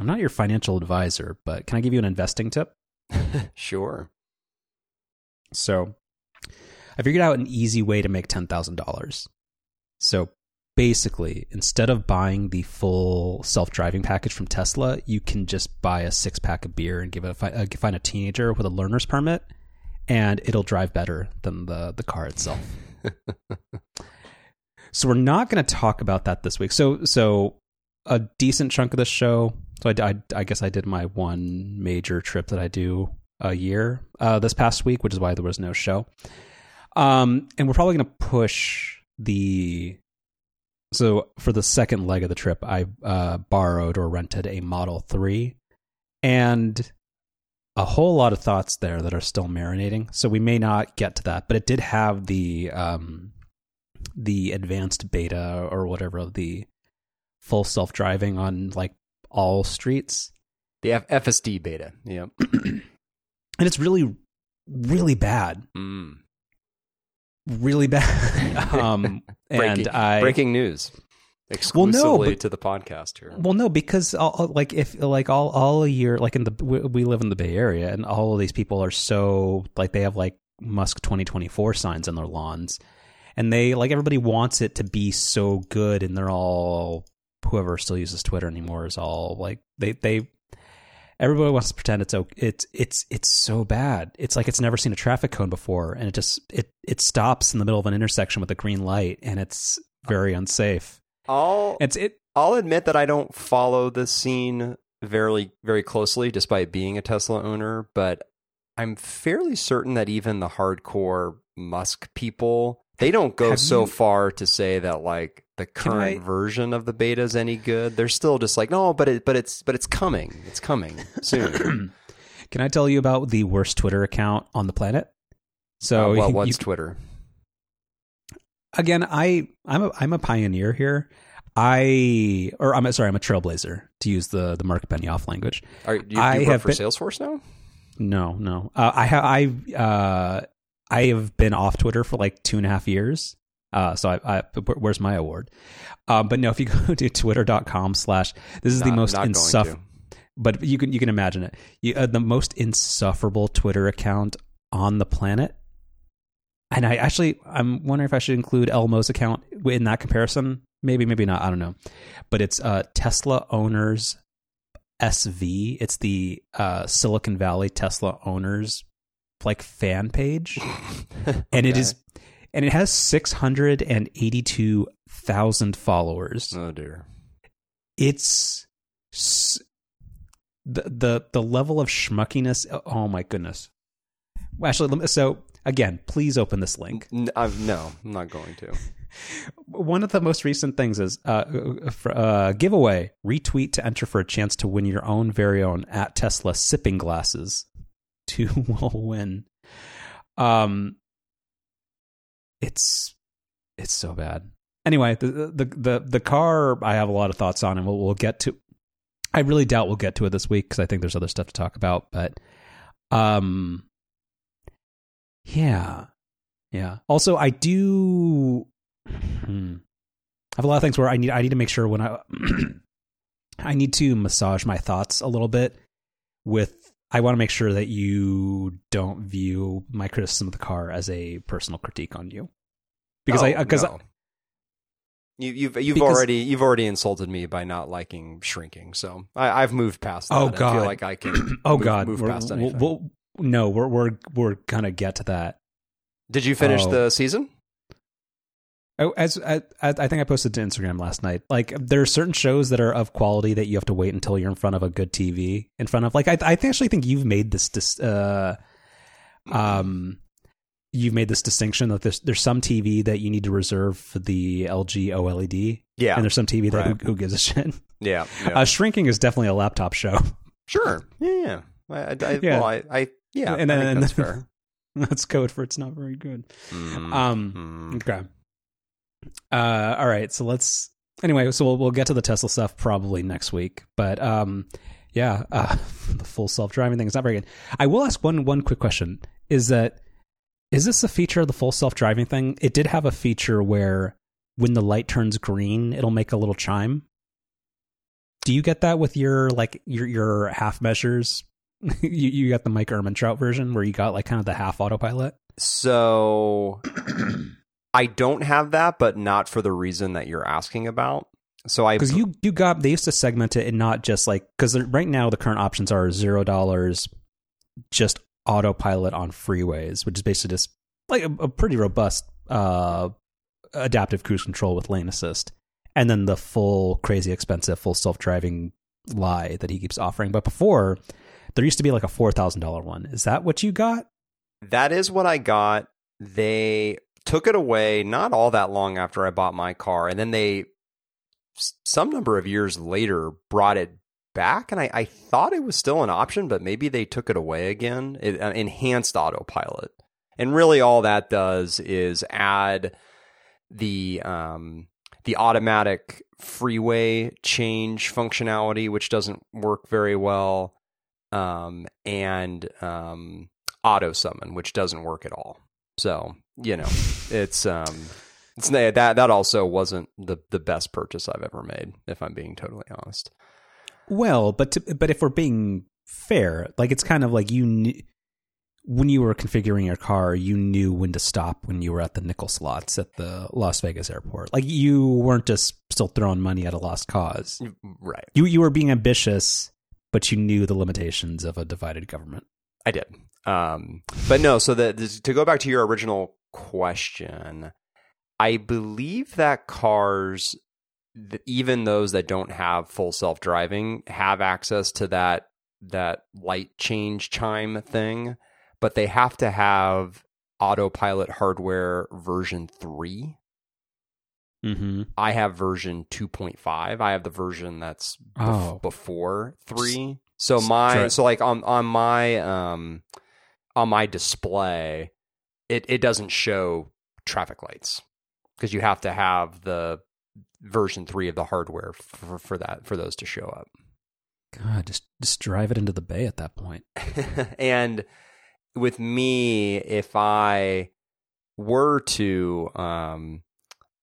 I'm not your financial advisor, but can I give you an investing tip? sure. So, I figured out an easy way to make $10,000. So, basically, instead of buying the full self driving package from Tesla, you can just buy a six pack of beer and give it a, uh, find a teenager with a learner's permit, and it'll drive better than the, the car itself. so, we're not going to talk about that this week. So, so a decent chunk of the show. So, I, I, I guess I did my one major trip that I do a year uh, this past week, which is why there was no show. Um, and we're probably going to push the. So for the second leg of the trip, I uh, borrowed or rented a Model 3 and a whole lot of thoughts there that are still marinating. So we may not get to that, but it did have the um, the advanced beta or whatever the full self driving on like all streets. The F- FSD beta, yeah, and it's really, really bad. Mm. Really bad. um, breaking, and I breaking news exclusively well, no, but, to the podcast here. Well, no, because all, like if like all all a year, like in the we, we live in the Bay Area, and all of these people are so like they have like Musk twenty twenty four signs on their lawns, and they like everybody wants it to be so good, and they're all whoever still uses Twitter anymore is all like they they everybody wants to pretend it's it's it's it's so bad. It's like it's never seen a traffic cone before, and it just it it stops in the middle of an intersection with a green light, and it's very unsafe. I'll it's it. I'll admit that I don't follow the scene very very closely, despite being a Tesla owner. But I'm fairly certain that even the hardcore Musk people they don't go so you, far to say that like the current I, version of the beta is any good. They're still just like, no, but it, but it's, but it's coming. It's coming soon. Can I tell you about the worst Twitter account on the planet? So, uh, well, what's you, Twitter? Again, I, I'm a, I'm a pioneer here. I, or I'm sorry, I'm a trailblazer to use the the Mark Benioff language. Are you, you I work have for been, Salesforce now? No, no. Uh, I have I uh, I have been off Twitter for like two and a half years. Uh, so I, I, where's my award? Um, but no, if you go to twitter.com slash, this is not, the most insufferable, but you can, you can imagine it. You, uh, the most insufferable Twitter account on the planet. And I actually, I'm wondering if I should include Elmo's account in that comparison. Maybe, maybe not. I don't know. But it's uh, Tesla owners SV. It's the uh, Silicon Valley Tesla owners like fan page, okay. and it is and it has 682,000 followers. Oh dear. It's the the the level of schmuckiness. Oh my goodness. Actually, so again, please open this link. no, I'm not going to. One of the most recent things is uh, uh, giveaway. Retweet to enter for a chance to win your own very own at Tesla sipping glasses. Two will win. Um, it's it's so bad. Anyway, the the the the car I have a lot of thoughts on, and we'll we'll get to. I really doubt we'll get to it this week because I think there's other stuff to talk about. But, um, yeah, yeah. Also, I do. Hmm, I have a lot of things where I need I need to make sure when I I need to massage my thoughts a little bit with I want to make sure that you don't view my criticism of the car as a personal critique on you, because oh, uh, I because no. you, you've you've because, already you've already insulted me by not liking shrinking, so I, have moved past that. Oh God, I feel like I can. oh move, God, move we're, past anything. We'll, no, we're we're we're gonna get to that. Did you finish oh. the season? Oh, as, as, as, I think I posted to Instagram last night. Like there are certain shows that are of quality that you have to wait until you're in front of a good TV. In front of like I, I actually think you've made this dis, uh, um you've made this distinction that there's there's some TV that you need to reserve for the LG OLED. Yeah, and there's some TV that right. who, who, gives a shit. Yeah, yeah. Uh, shrinking is definitely a laptop show. Sure. Yeah. I, I, yeah. Well, I, I yeah. And then that's fair. that's code for it's not very good. Mm-hmm. Um. Okay. Uh, all right, so let's anyway. So we'll we'll get to the Tesla stuff probably next week, but um, yeah, uh, the full self driving thing is not very good. I will ask one one quick question: Is that is this a feature of the full self driving thing? It did have a feature where when the light turns green, it'll make a little chime. do you get that with your like your your half measures? you you got the Mike Ehrmantraut version where you got like kind of the half autopilot. So I don't have that, but not for the reason that you're asking about. So I because you you got they used to segment it and not just like because right now the current options are zero dollars, just autopilot on freeways, which is basically just like a, a pretty robust uh, adaptive cruise control with lane assist, and then the full crazy expensive full self driving lie that he keeps offering. But before there used to be like a four thousand dollar one. Is that what you got? That is what I got. They took it away not all that long after I bought my car, and then they some number of years later brought it back and I, I thought it was still an option but maybe they took it away again. It, uh, enhanced autopilot. And really all that does is add the um, the automatic freeway change functionality which doesn't work very well um, and um, auto summon which doesn't work at all. So you know it's um it's that that also wasn't the the best purchase I've ever made, if I'm being totally honest. Well, but to, but if we're being fair, like it's kind of like you knew, when you were configuring your car, you knew when to stop when you were at the nickel slots at the Las Vegas airport. Like you weren't just still throwing money at a lost cause, right? You you were being ambitious, but you knew the limitations of a divided government. I did, um, but no. So that to go back to your original question, I believe that cars, even those that don't have full self driving, have access to that that light change chime thing, but they have to have autopilot hardware version 3 mm-hmm. I have version 2.5. I have the version that's oh. before 3. So my so like on on my um on my display it it doesn't show traffic lights because you have to have the version three of the hardware for, for that for those to show up. God, just just drive it into the bay at that point. and with me, if I were to um,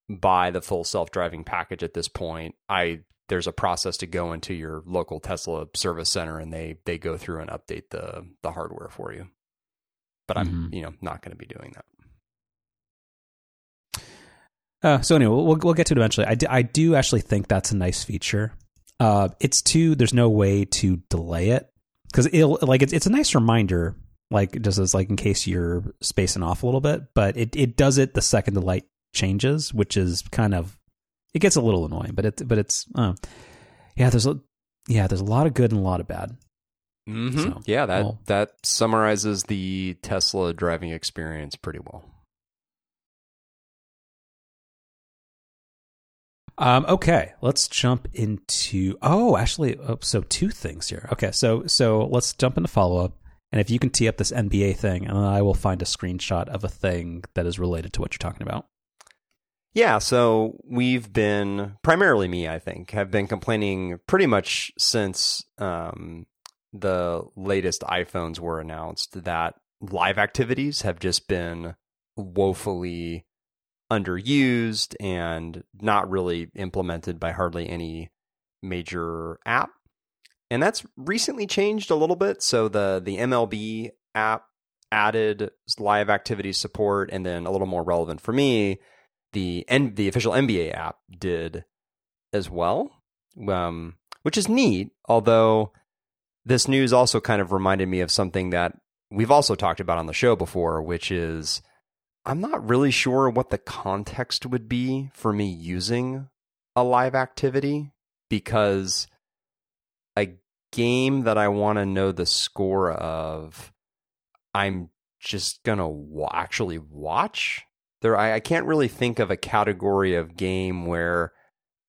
buy the full self driving package at this point, I there's a process to go into your local Tesla service center and they they go through and update the the hardware for you. But I'm mm-hmm. you know not going to be doing that. Uh, so anyway, we'll we'll get to it eventually. I do, I do actually think that's a nice feature. Uh, it's too. There's no way to delay it because it'll like it's it's a nice reminder, like just as like in case you're spacing off a little bit. But it it does it the second the light changes, which is kind of it gets a little annoying. But it but it's uh, yeah. There's a yeah. There's a lot of good and a lot of bad. Mm-hmm. So, yeah, that well, that summarizes the Tesla driving experience pretty well. Um, okay, let's jump into. Oh, actually, oh, so two things here. Okay, so so let's jump into follow up, and if you can tee up this NBA thing, and then I will find a screenshot of a thing that is related to what you're talking about. Yeah, so we've been primarily me, I think, have been complaining pretty much since um, the latest iPhones were announced that live activities have just been woefully underused and not really implemented by hardly any major app. And that's recently changed a little bit. So the the MLB app added live activity support, and then a little more relevant for me, the N- the official NBA app did as well, um, which is neat. Although this news also kind of reminded me of something that we've also talked about on the show before, which is I'm not really sure what the context would be for me using a live activity because a game that I want to know the score of, I'm just gonna wa- actually watch. There, I, I can't really think of a category of game where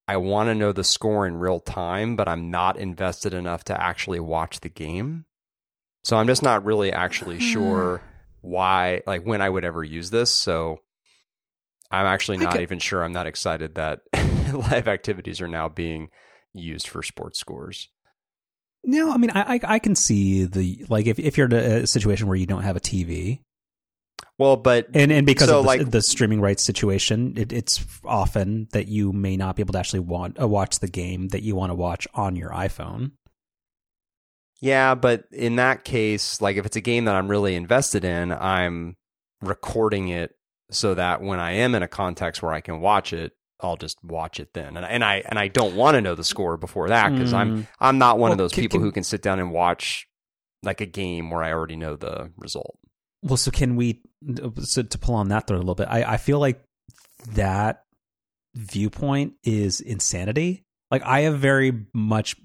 I want to know the score in real time, but I'm not invested enough to actually watch the game. So I'm just not really actually hmm. sure why like when I would ever use this. So I'm actually not even sure. I'm not excited that live activities are now being used for sports scores. No, I mean I, I, I can see the like if if you're in a situation where you don't have a TV. Well, but and and because So, of the, like- the streaming rights situation, it, it's often that you may not be able to actually want uh, watch the game that you want to watch on your iPhone. Yeah, but in that case, like if it's a game that I'm really invested in, I'm recording it so that when I am in a context where I can watch it, I'll just watch it then. And, and I and I don't want to know the score before that because I'm Mm. I'm not one of those can- people can- who can sit down and watch like a game where I already know the result. Well, so can we so to pull on that thread a little bit? I, I feel like that viewpoint is insanity. Like I have very much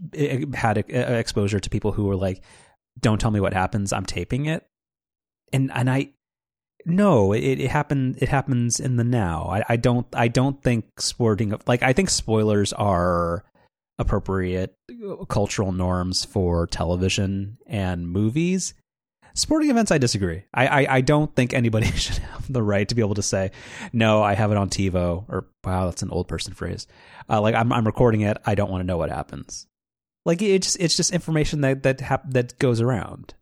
had exposure to people who are like, "Don't tell me what happens. I'm taping it," and and I no, it, it happened. It happens in the now. I, I don't. I don't think sporting like I think spoilers are appropriate uh, cultural norms for television and movies. Sporting events, I disagree. I, I, I don't think anybody should have the right to be able to say, no, I have it on TiVo, or wow, that's an old person phrase. Uh, like I'm I'm recording it. I don't want to know what happens. Like it just it's just information that that hap- that goes around.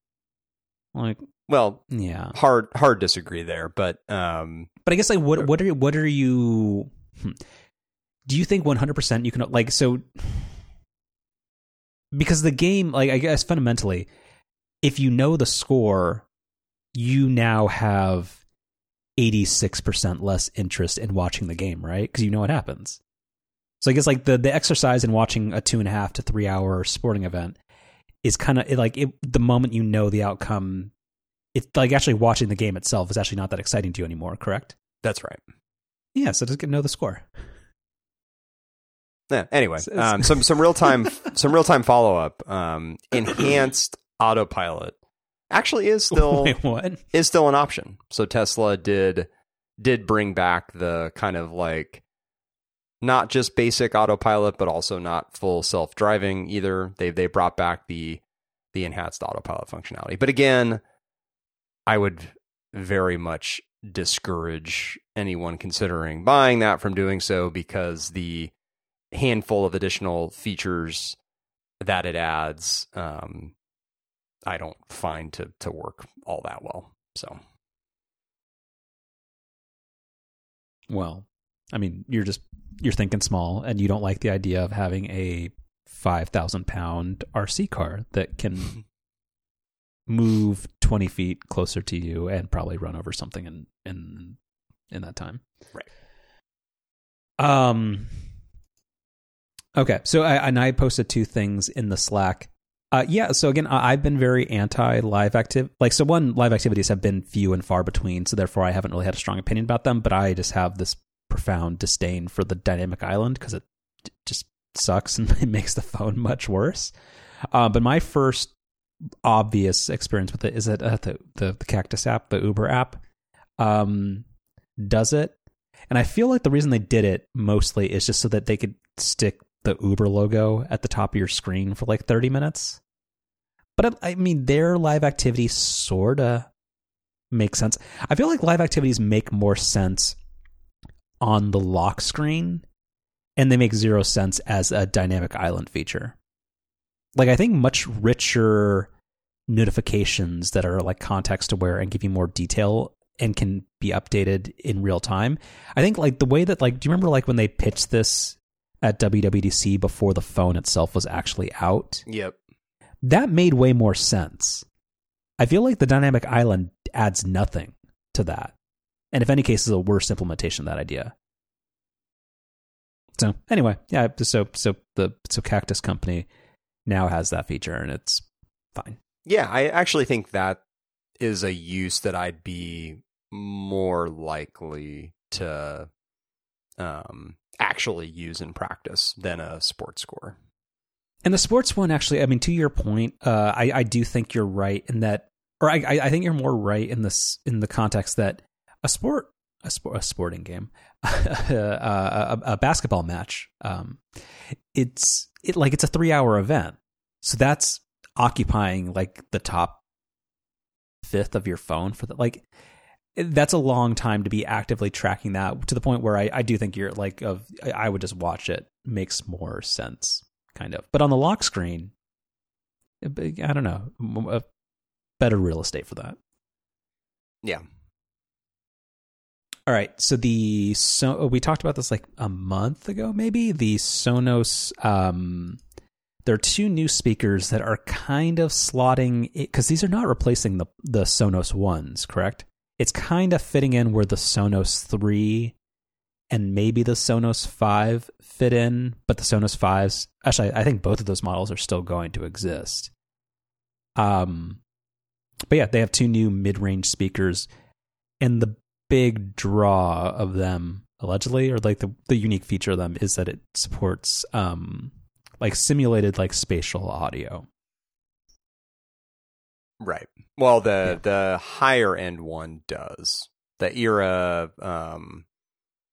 Like Well, yeah, hard hard disagree there, but um but I guess like what what are what are you? hmm. Do you think one hundred percent you can like so? Because the game, like I guess fundamentally, if you know the score, you now have eighty six percent less interest in watching the game, right? Because you know what happens. So I guess like the the exercise in watching a two and a half to three hour sporting event is kind of like it, the moment you know the outcome. It's like actually watching the game itself is actually not that exciting to you anymore, correct? that's right. Yeah, so just get know the score. Yeah, anyway, um, some some real time some real time follow up. Um, enhanced autopilot actually is still Wait, what? is still an option. So Tesla did did bring back the kind of like not just basic autopilot, but also not full self driving either. They they brought back the the enhanced autopilot functionality. But again, I would very much discourage anyone considering buying that from doing so because the handful of additional features that it adds um, I don't find to to work all that well. So Well, I mean, you're just you're thinking small, and you don't like the idea of having a five thousand pound RC car that can move twenty feet closer to you and probably run over something in in in that time. Right. Um. Okay, so I and I posted two things in the Slack. Uh, yeah, so again, I've been very anti live active. Like, so one, live activities have been few and far between, so therefore I haven't really had a strong opinion about them. But I just have this profound disdain for the dynamic island because it j- just sucks and it makes the phone much worse. Uh, but my first obvious experience with it is that uh, the, the the Cactus app, the Uber app, um, does it, and I feel like the reason they did it mostly is just so that they could stick the Uber logo at the top of your screen for like 30 minutes. But I, I mean, their live activity sorta makes sense. I feel like live activities make more sense on the lock screen, and they make zero sense as a dynamic island feature. Like, I think much richer notifications that are like context aware and give you more detail and can be updated in real time. I think like the way that like do you remember like when they pitched this at WWDC before the phone itself was actually out? Yep. That made way more sense. I feel like the dynamic island adds nothing to that. And if any case is a worse implementation of that idea. So anyway, yeah, so so the so Cactus Company now has that feature and it's fine. Yeah, I actually think that is a use that I'd be more likely to um, actually use in practice than a sports score. And the sports one, actually, I mean, to your point, uh, I, I do think you're right in that, or I, I think you're more right in this in the context that a sport, a sport, a sporting game, a, a, a basketball match, um, it's it like it's a three hour event, so that's occupying like the top fifth of your phone for the like. That's a long time to be actively tracking that to the point where I, I do think you're like of I would just watch it makes more sense kind of. But on the lock screen, I don't know, a better real estate for that. Yeah. All right, so the so we talked about this like a month ago, maybe the Sonos. Um, there are two new speakers that are kind of slotting it because these are not replacing the the Sonos ones, correct? It's kind of fitting in where the Sonos three and maybe the Sonos five fit in, but the Sonos fives actually I think both of those models are still going to exist. Um, but yeah, they have two new mid range speakers, and the big draw of them allegedly or like the, the unique feature of them is that it supports um like simulated like spatial audio right well the yeah. the higher end one does the era um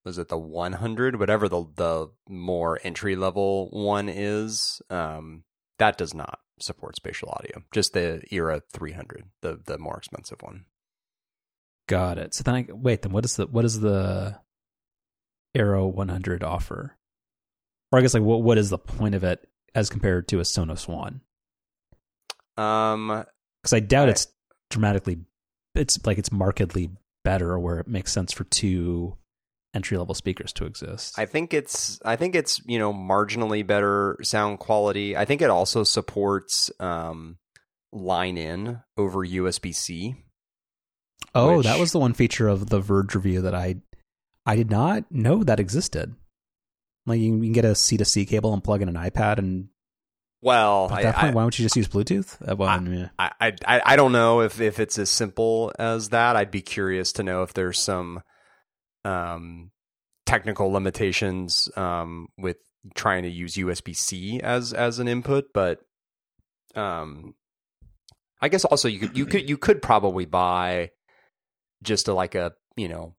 was it the 100 whatever the the more entry level one is um that does not support spatial audio just the era 300 the the more expensive one Got it. So then I wait. Then what is the what is the Era 100 offer? Or I guess like what what is the point of it as compared to a Sonos One? Um, because I doubt I, it's dramatically. It's like it's markedly better, where it makes sense for two entry level speakers to exist. I think it's I think it's you know marginally better sound quality. I think it also supports um, line in over USB C. Oh, which, that was the one feature of the Verge review that I I did not know that existed. Like you can get a C to C cable and plug in an iPad and well, at that I, point, I, why don't you just use Bluetooth? Uh, well, I, I, I, I don't know if, if it's as simple as that. I'd be curious to know if there's some um, technical limitations um, with trying to use USB C as as an input, but um, I guess also you could you could you could probably buy just a, like a you know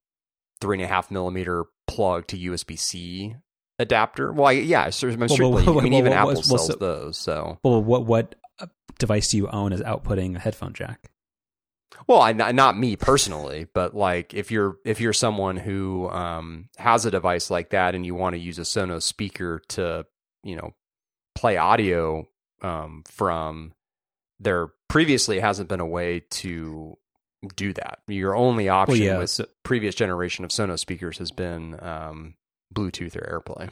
three and a half millimeter plug to USB C adapter. Well, I, yeah, certainly. Well, well, well, I mean, even Apple sells so, those. So, well, what what uh, device do you own as outputting a headphone jack? Well, I, not me personally, but like if you're if you're someone who um, has a device like that and you want to use a Sonos speaker to you know play audio um, from, there previously hasn't been a way to do that. Your only option well, yeah, with previous generation of Sonos speakers has been um, Bluetooth or AirPlay.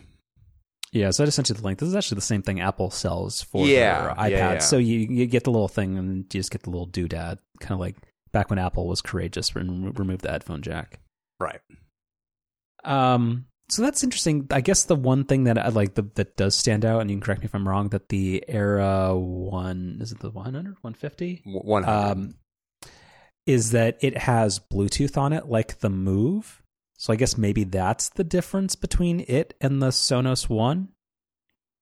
Yeah, so I just sent you the link. This is actually the same thing Apple sells for yeah, their iPads. Yeah, yeah. So you, you get the little thing and you just get the little doodad, kind of like back when Apple was courageous and removed the headphone jack. Right. Um. So that's interesting. I guess the one thing that I like the, that does stand out, and you can correct me if I'm wrong, that the Era One is it the 100, 150, 100. Um, is that it has Bluetooth on it, like the Move. So I guess maybe that's the difference between it and the Sonos One.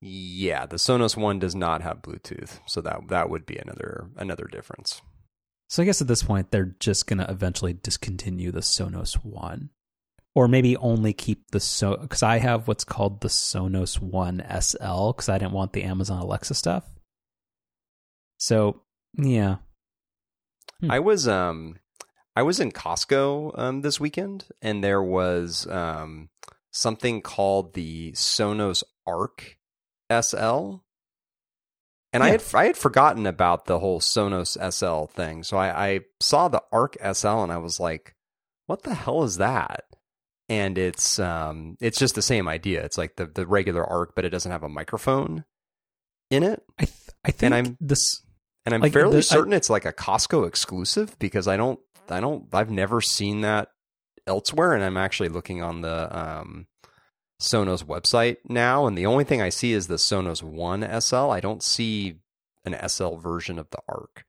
Yeah, the Sonos One does not have Bluetooth, so that that would be another another difference. So I guess at this point they're just going to eventually discontinue the Sonos One, or maybe only keep the so because I have what's called the Sonos One SL because I didn't want the Amazon Alexa stuff. So yeah, Hmm. I was um I was in Costco um this weekend and there was um something called the Sonos Arc SL. And yeah. I had I had forgotten about the whole Sonos SL thing. So I, I saw the Arc SL and I was like, what the hell is that? And it's um it's just the same idea. It's like the, the regular Arc, but it doesn't have a microphone in it. I th- I think and I'm, this and I'm like fairly the, certain I, it's like a Costco exclusive because I don't, I don't, I've never seen that elsewhere. And I'm actually looking on the um, Sonos website now, and the only thing I see is the Sonos One SL. I don't see an SL version of the Arc.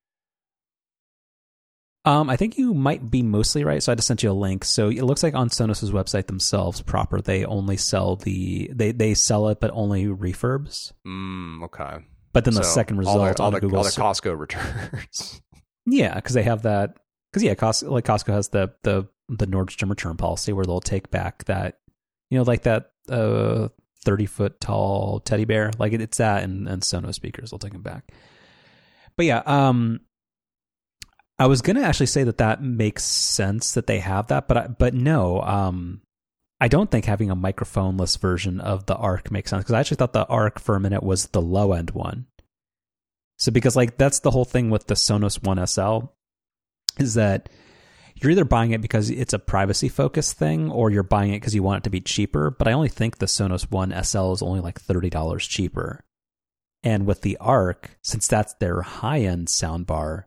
Um, I think you might be mostly right. So I just sent you a link. So it looks like on Sonos's website themselves proper, they only sell the they they sell it, but only refurbs. Mm, okay. But then the second result all the, all the, Google all the Costco returns. yeah, because they have that. Because yeah, Costco like Costco has the the the Nordstrom return policy where they'll take back that you know like that uh thirty foot tall teddy bear like it's that and and Sonos speakers I'll take them back. But yeah, um, I was gonna actually say that that makes sense that they have that, but I, but no, um, I don't think having a microphoneless version of the Arc makes sense because I actually thought the Arc for a minute was the low end one. So because like that's the whole thing with the Sonos One SL is that you're either buying it because it's a privacy focused thing or you're buying it because you want it to be cheaper. But I only think the Sonos One SL is only like thirty dollars cheaper. And with the Arc, since that's their high end soundbar,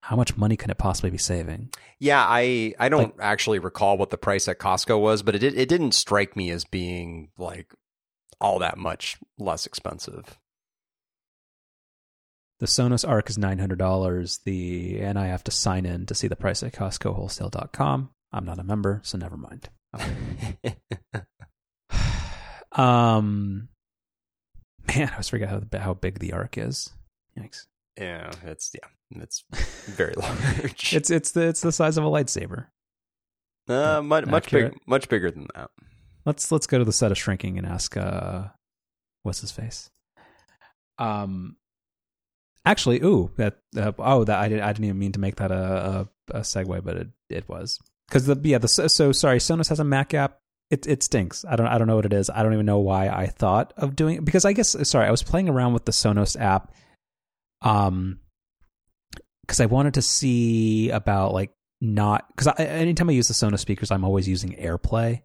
how much money can it possibly be saving? Yeah, I I don't like, actually recall what the price at Costco was, but it it didn't strike me as being like all that much less expensive. The Sonos Arc is nine hundred dollars. The and I have to sign in to see the price at CostcoWholesale.com. I'm not a member, so never mind. Okay. um, man, I always forget how how big the Arc is. Yikes. Yeah, it's yeah, it's very large. it's it's the it's the size of a lightsaber. Uh, much much big, much bigger than that. Let's let's go to the set of shrinking and ask uh, what's his face. Um, actually, ooh, that uh, oh that I did I didn't even mean to make that a a, a segue, but it it was because the yeah the so sorry Sonos has a Mac app. It it stinks. I don't I don't know what it is. I don't even know why I thought of doing it because I guess sorry I was playing around with the Sonos app, um, because I wanted to see about like not because anytime I use the Sonos speakers, I'm always using AirPlay,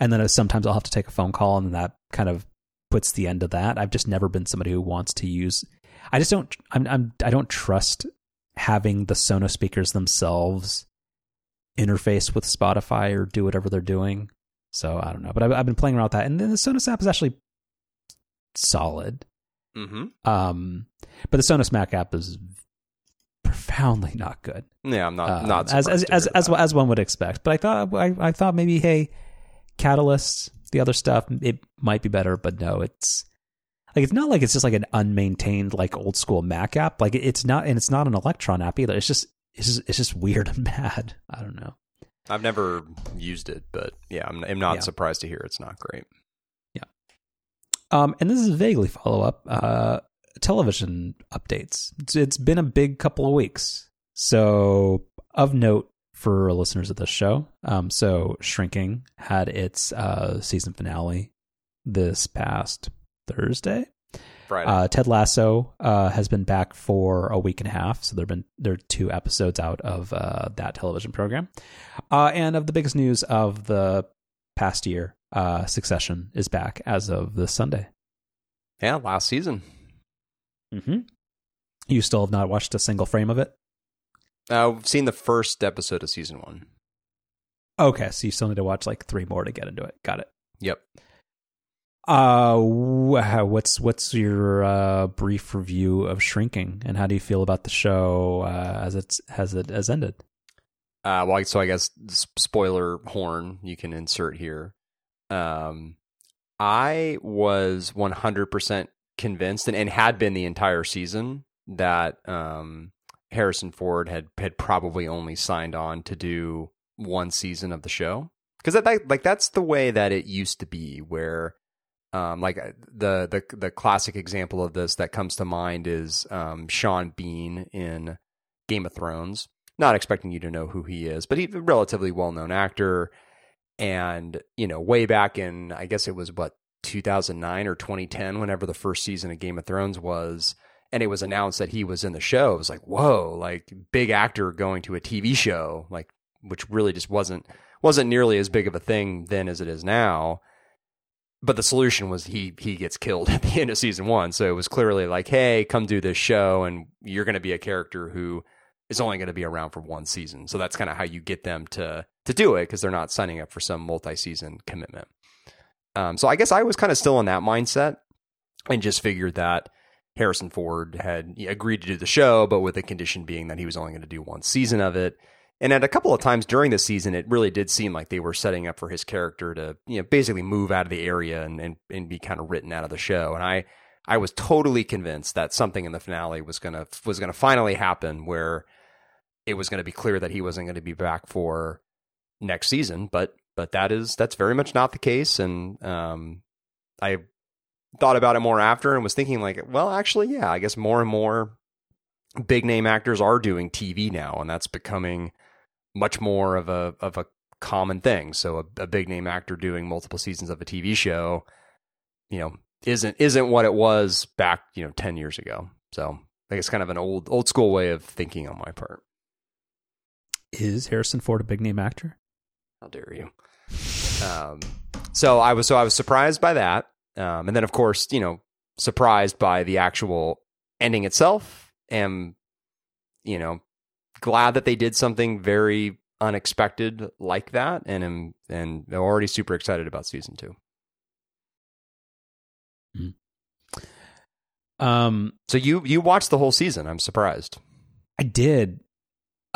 and then sometimes I'll have to take a phone call, and that kind of puts the end of that. I've just never been somebody who wants to use. I just don't. I'm. I'm. I don't trust having the Sonos speakers themselves interface with Spotify or do whatever they're doing. So I don't know, but I've, I've been playing around with that, and then the Sonos app is actually solid. Mm-hmm. Um, but the Sonos Mac app is profoundly not good. Yeah, I'm not uh, not as as as, as, as one would expect. But I thought I, I thought maybe hey, Catalyst, the other stuff, it might be better. But no, it's like it's not like it's just like an unmaintained like old school Mac app. Like it's not, and it's not an Electron app either. It's just it's just it's just weird and bad. I don't know. I've never used it, but yeah, I'm, I'm not yeah. surprised to hear it's not great. Yeah. Um, and this is vaguely follow up. Uh, television updates. It's, it's been a big couple of weeks. So of note for listeners of this show, um, so Shrinking had its uh, season finale this past Thursday. Friday. Uh, Ted Lasso uh, has been back for a week and a half, so there've been there are two episodes out of uh, that television program. Uh, and of the biggest news of the past year, uh, Succession is back as of this Sunday. Yeah, last season. Mm-hmm. You still have not watched a single frame of it. Uh, I've seen the first episode of season one. Okay, so you still need to watch like three more to get into it. Got it. Yep. Uh, what's what's your uh, brief review of Shrinking, and how do you feel about the show uh, as it's has it has ended? Uh, well, so I guess spoiler horn you can insert here. Um, I was one hundred percent convinced, and, and had been the entire season, that um, Harrison Ford had had probably only signed on to do one season of the show because that like that's the way that it used to be where um, like uh, the the the classic example of this that comes to mind is um, Sean Bean in Game of Thrones. Not expecting you to know who he is, but he's a relatively well known actor. And you know, way back in I guess it was what 2009 or 2010, whenever the first season of Game of Thrones was, and it was announced that he was in the show. It was like, whoa, like big actor going to a TV show, like which really just wasn't wasn't nearly as big of a thing then as it is now but the solution was he he gets killed at the end of season one. So it was clearly like, hey, come do this show, and you're going to be a character who is only going to be around for one season. So that's kind of how you get them to to do it because they're not signing up for some multi season commitment. Um, so I guess I was kind of still in that mindset and just figured that Harrison Ford had agreed to do the show, but with the condition being that he was only going to do one season of it. And at a couple of times during the season, it really did seem like they were setting up for his character to, you know, basically move out of the area and, and, and be kind of written out of the show. And I, I was totally convinced that something in the finale was gonna was gonna finally happen where it was gonna be clear that he wasn't gonna be back for next season. But but that is that's very much not the case. And um, I thought about it more after and was thinking like, well, actually, yeah, I guess more and more big name actors are doing TV now, and that's becoming much more of a of a common thing. So a, a, big name actor doing multiple seasons of a TV show, you know, isn't isn't what it was back, you know, ten years ago. So I think it's kind of an old old school way of thinking on my part. Is Harrison Ford a big name actor? How dare you? Um, so I was so I was surprised by that, um, and then of course you know surprised by the actual ending itself, and you know glad that they did something very unexpected like that, and am and I'm already super excited about season two. Um, So you you watched the whole season. I'm surprised. I did.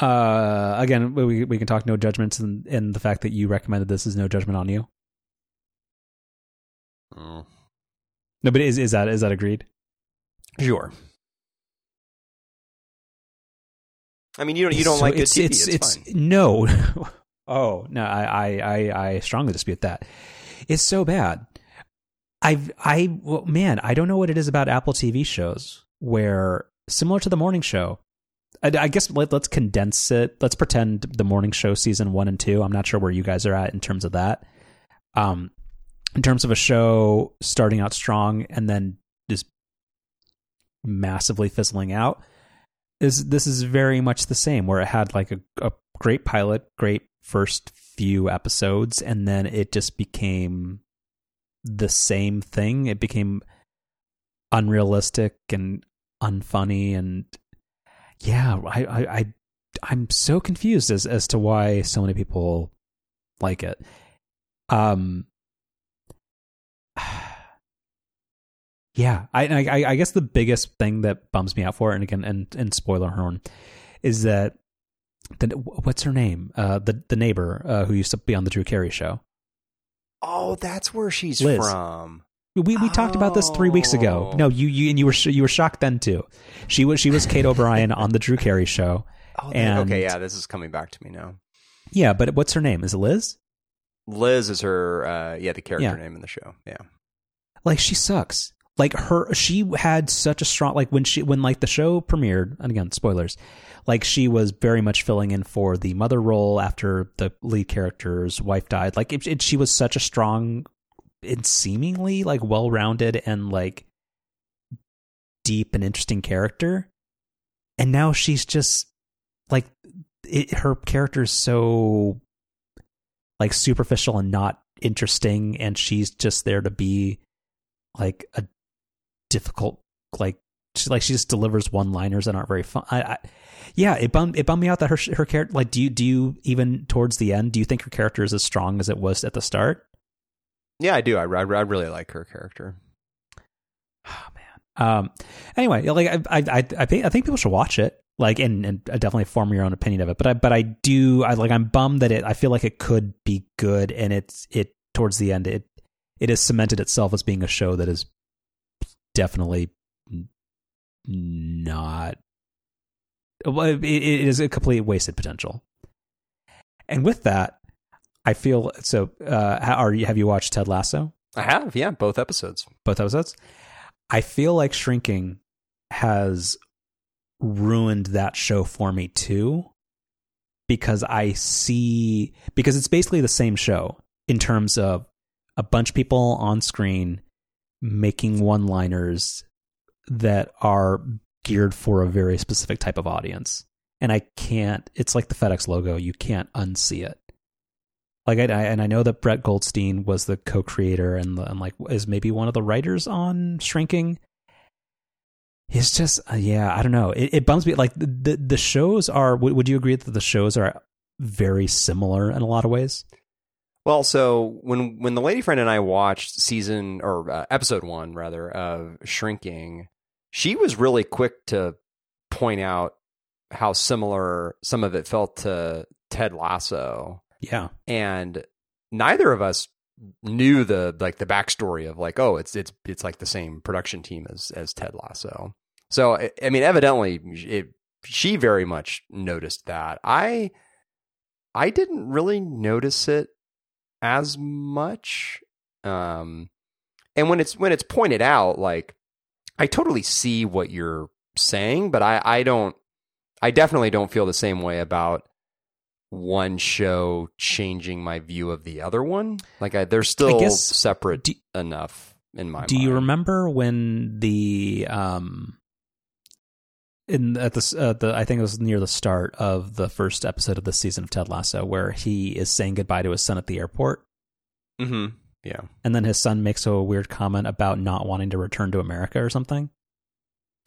Uh, again, we we can talk no judgments, and and the fact that you recommended this is no judgment on you. Mm. No, but is is that is that agreed? Sure. I mean, you don't you don't So like good it's, TV. It's, It's, it's, no. oh no, I, I I I strongly dispute that. It's so bad. I've I well, man, I don't know what it is about Apple TV shows where similar to the morning show. I, I guess let, let's condense it. Let's pretend the morning show season one and two. I'm not sure where you guys are at in terms of that. Um, in terms of a show starting out strong and then just massively fizzling out is this is very much the same where it had like a, a great pilot great first few episodes and then it just became the same thing. It became unrealistic and unfunny and yeah i i, I i'm so confused as as to why so many people like it. Um yeah I, I i guess the biggest thing that bums me out for it and again and, and spoiler horn is that the what's her name uh the the neighbor uh, who used to be on the drew carey show Oh, that's where she's Liz. from. we we talked about this three weeks ago. Oh. No, you you and you were sh- you were shocked then too. She was she was Kate O'Brien on the Drew Carey show. Oh, And- okay, yeah, this is coming back to me now. Yeah, but what's her name? Is it Liz? Liz is her, uh, yeah, the character Yeah. name in the show. Yeah. Like she sucks. Like her, she had such a strong like when she when like the show premiered. And again, spoilers. Like she was very much filling in for the mother role after the lead character's wife died. Like it, it, she was such a strong and seemingly like well rounded and like deep and interesting character. And now she's just like it, her character is so like superficial and not interesting and she's just there to be like a difficult like she, like she just delivers one liners that aren't very fun I, I yeah it bummed it bummed me out that her her character like do you do you even towards the end do you think her character is as strong as it was at the start Yeah, I do. I, I, I really like her character. oh man um anyway like i i i, I think i think people should watch it like and, and definitely form your own opinion of it but i but i do i like i'm bummed that it i feel like it could be good and it's it towards the end it it has cemented itself as being a show that is definitely not well it, it is a complete wasted potential and with that i feel so uh are you have you watched ted lasso I have, yeah, both episodes. both episodes. I feel like Shrinking has ruined that show for me too because I see because it's basically the same show in terms of a bunch of people on screen making one-liners that are geared for a very specific type of audience. And I can't it's like the FedEx logo, you can't unsee it like I, I and I know that Brett Goldstein was the co-creator and, and like is maybe one of the writers on Shrinking. It's just uh, yeah, I don't know. It, it bums me. Like the the, the shows are. Would, would you agree that the shows are very similar in a lot of ways? Well, so when when the lady friend and I watched season or uh, episode one rather of Shrinking, she was really quick to point out how similar some of it felt to Ted Lasso, Yeah, and neither of us knew the like the backstory of like oh it's it's it's like the same production team as as Ted Lasso. So I, I mean, evidently, it, she very much noticed that. I I didn't really notice it as much. Um, and when it's when it's pointed out, like I totally see what you're saying, but I I don't. I definitely don't feel the same way about one show changing my view of the other one. Like I, they're still guess- separate do- enough in my. Mind. Do you remember when the um in at the uh, the I think it was near the start of the first episode of the season of Ted Lasso where he is saying goodbye to his son at the airport. Mm-hmm. Yeah. And then his son makes a weird comment about not wanting to return to America or something.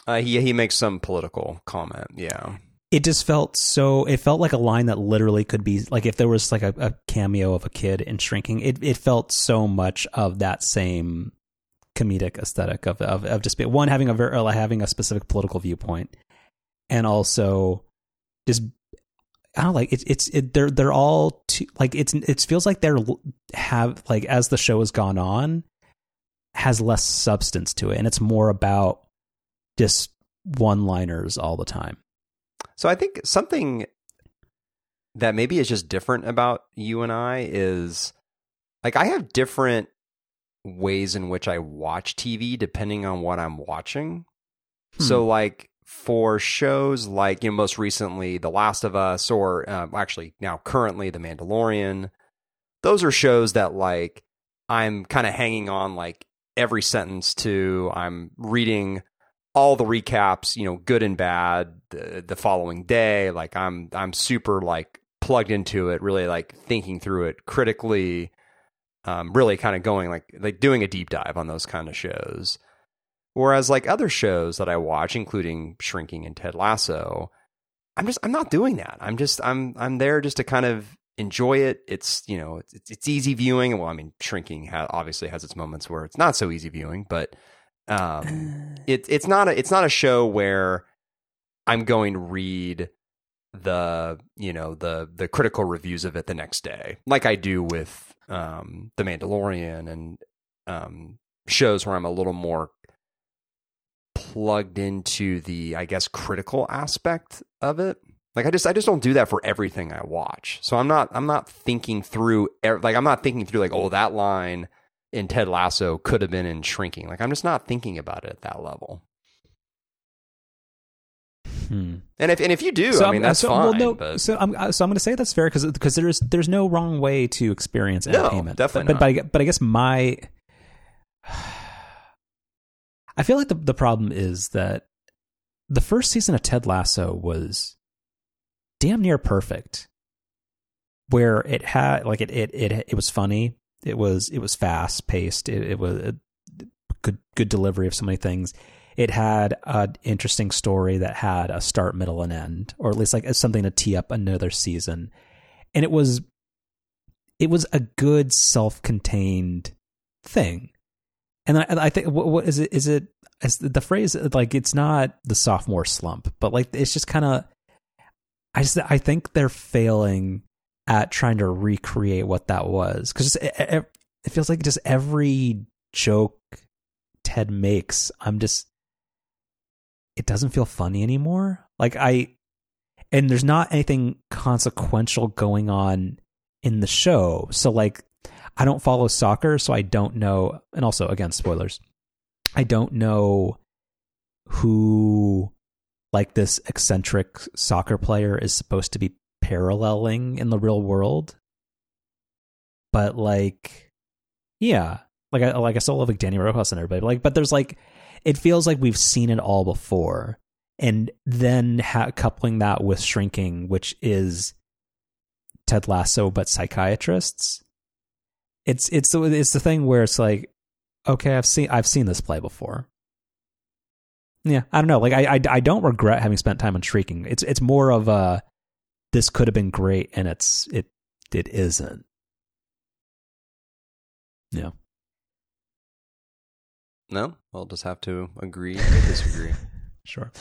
Uh, he he makes some political comment. Yeah. It just felt so. It felt like a line that literally could be like if there was like a, a cameo of a kid in Shrinking. It it felt so much of that same comedic aesthetic of of, of just one having a very having a specific political viewpoint, and also just I don't know, like it's it's it, they're they're all too, like it's it feels like they're have like as the show has gone on has less substance to it, and it's more about just one liners all the time. So I think something that maybe is just different about you and I is like I have different ways in which I watch TV depending on what I'm watching. Hmm. So like for shows like you know most recently The Last of Us or um, actually now currently The Mandalorian, those are shows that like I'm kind of hanging on like every sentence to. I'm reading all the recaps, you know, good and bad, the, the following day. Like I'm I'm super like plugged into it, really like thinking through it critically, um, really kind of going like like doing a deep dive on those kind of shows. Whereas like other shows that I watch, including Shrinking and Ted Lasso, I'm just I'm not doing that. I'm just I'm I'm there just to kind of enjoy it. It's you know it's, it's easy viewing. Well, I mean, Shrinking ha- obviously has its moments where it's not so easy viewing, but um, it, it's not a it's not a show where I'm going to read the you know the the critical reviews of it the next day, like I do with um, the Mandalorian and um, shows where I'm a little more plugged into the I guess critical aspect of it. Like I just I just don't do that for everything I watch. So I'm not I'm not thinking through like I'm not thinking through like oh that line in Ted Lasso could have been in Shrinking. Like I'm just not thinking about it at that level. Hmm. And if and if you do, so I mean that's so, fine. Well, no, but... So I'm so I'm going to say that's fair because because there's there's no wrong way to experience entertainment. No, definitely but, but, but I but I guess my I feel like the the problem is that the first season of Ted Lasso was damn near perfect, where it had like it it it it was funny, it was it was fast paced. It, it was a good good delivery of so many things. It had an interesting story that had a start, middle, and end, or at least like something to tee up another season. And it was it was a good self contained thing. And I, I think what, what is it? Is it is the phrase like it's not the sophomore slump, but like it's just kind of. I just I think they're failing at trying to recreate what that was because it, it, feels like just every joke Ted makes, I'm just it doesn't feel funny anymore. Like I and there's not anything consequential going on in the show. So like I don't follow soccer, so I don't know and also again spoilers. I don't know who like this eccentric soccer player is supposed to be paralleling in the real world. But like, yeah, like I like I still love like Danny Rojas and everybody. But like, but there's like, it feels like we've seen it all before, and then ha- coupling that with Shrinking, which is Ted Lasso but psychiatrists. It's it's the it's the thing where it's like, okay, I've seen I've seen this play before. Yeah, I don't know. Like I, I, I don't regret having spent time on Shrinking. It's it's more of a this could have been great and it's it it isn't. Yeah. No, I'll just have to agree or disagree. sure.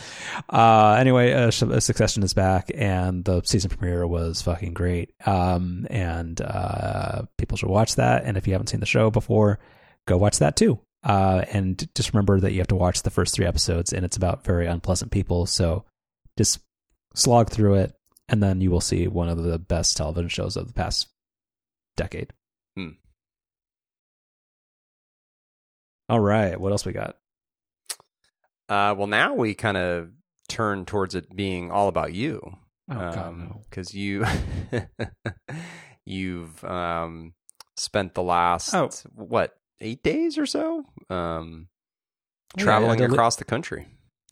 Uh, anyway, uh, Succession is back, and the season premiere was fucking great. Um, and uh, people should watch that. And if you haven't seen the show before, go watch that too. Uh, and just remember that you have to watch the first three episodes, and it's about very unpleasant people. So just slog through it, and then you will see one of the best television shows of the past decade. Hmm. All right, what else we got? Uh, well, now we kind of turn towards it being all about you. Oh um, God, no! Because you, you've um, spent the last oh. what eight days or so um, traveling yeah, across the country.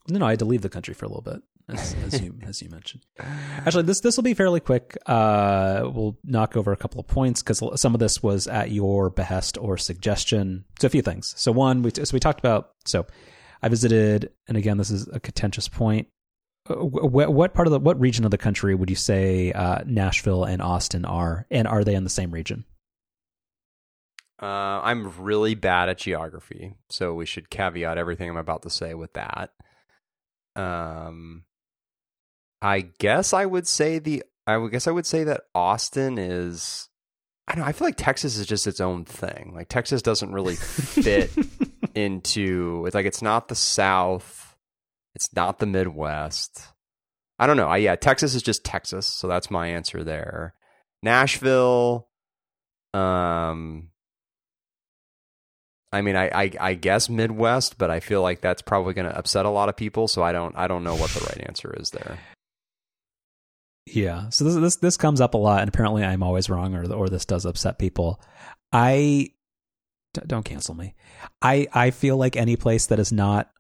No, no, I had to leave the country for a little bit. as, as you as you mentioned. Actually, this this will be fairly quick. Uh, we'll knock over a couple of points because some of this was at your behest or suggestion. So a few things. So one, we so we talked about. So I visited, and again, this is a contentious point. Uh, what, what part of the what region of the country would you say uh, Nashville and Austin are, and are they in the same region? Uh, I'm really bad at geography, so we should caveat everything I'm about to say with that. Um, I guess I would say the I would guess I would say that Austin is. I don't know. I feel like Texas is just its own thing. Like Texas doesn't really fit into. It's like it's not the South. It's not the Midwest. I don't know. I, yeah, Texas is just Texas, so that's my answer there. Nashville, um, I mean, I, I, I guess Midwest, but I feel like that's probably going to upset a lot of people. So I don't I don't know what the right answer is there. Yeah. So this this this comes up a lot, and apparently I'm always wrong, or or this does upset people. I don't cancel me. I I feel like any place that is not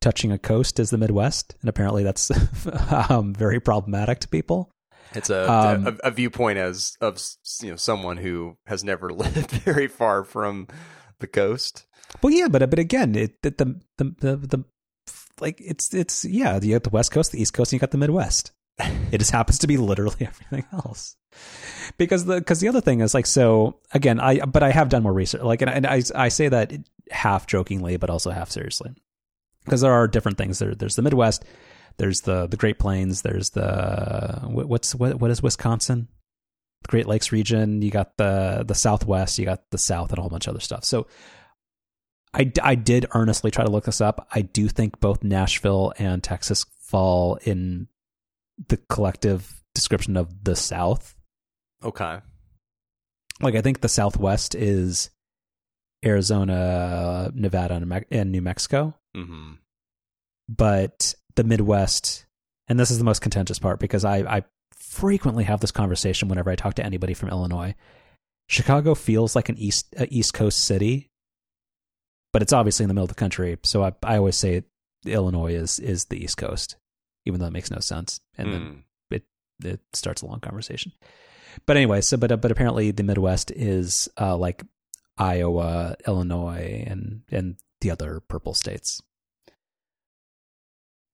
touching a coast is the Midwest, and apparently that's um, very problematic to people. It's a, um, a, a viewpoint as of you know someone who has never lived very far from the coast. Well, yeah, but but again, it the the the, the, the like it's it's yeah, you got the West Coast, the East Coast, and you got the Midwest. it just happens to be literally everything else. Because the because the other thing is like so again I but I have done more research like and, and I I say that half jokingly but also half seriously because there are different things there there's the Midwest there's the the Great Plains there's the what's what what is Wisconsin the Great Lakes region, you got the the Southwest, you got the South, and a whole bunch of other stuff. So, I I did earnestly try to look this up. I do think both Nashville and Texas fall in the collective description of the South. Okay. Like I think the Southwest is Arizona, Nevada, and New Mexico. Mm-hmm. But the Midwest, and this is the most contentious part because I, I frequently have this conversation whenever I talk to anybody from Illinois. Chicago feels like an east a East Coast city, but it's obviously in the middle of the country. So I I always say Illinois is is the East Coast, even though it makes no sense, and mm. then hmm. it it starts a long conversation. But anyway, so but but apparently the Midwest is uh, like Iowa, Illinois, and and the other purple states.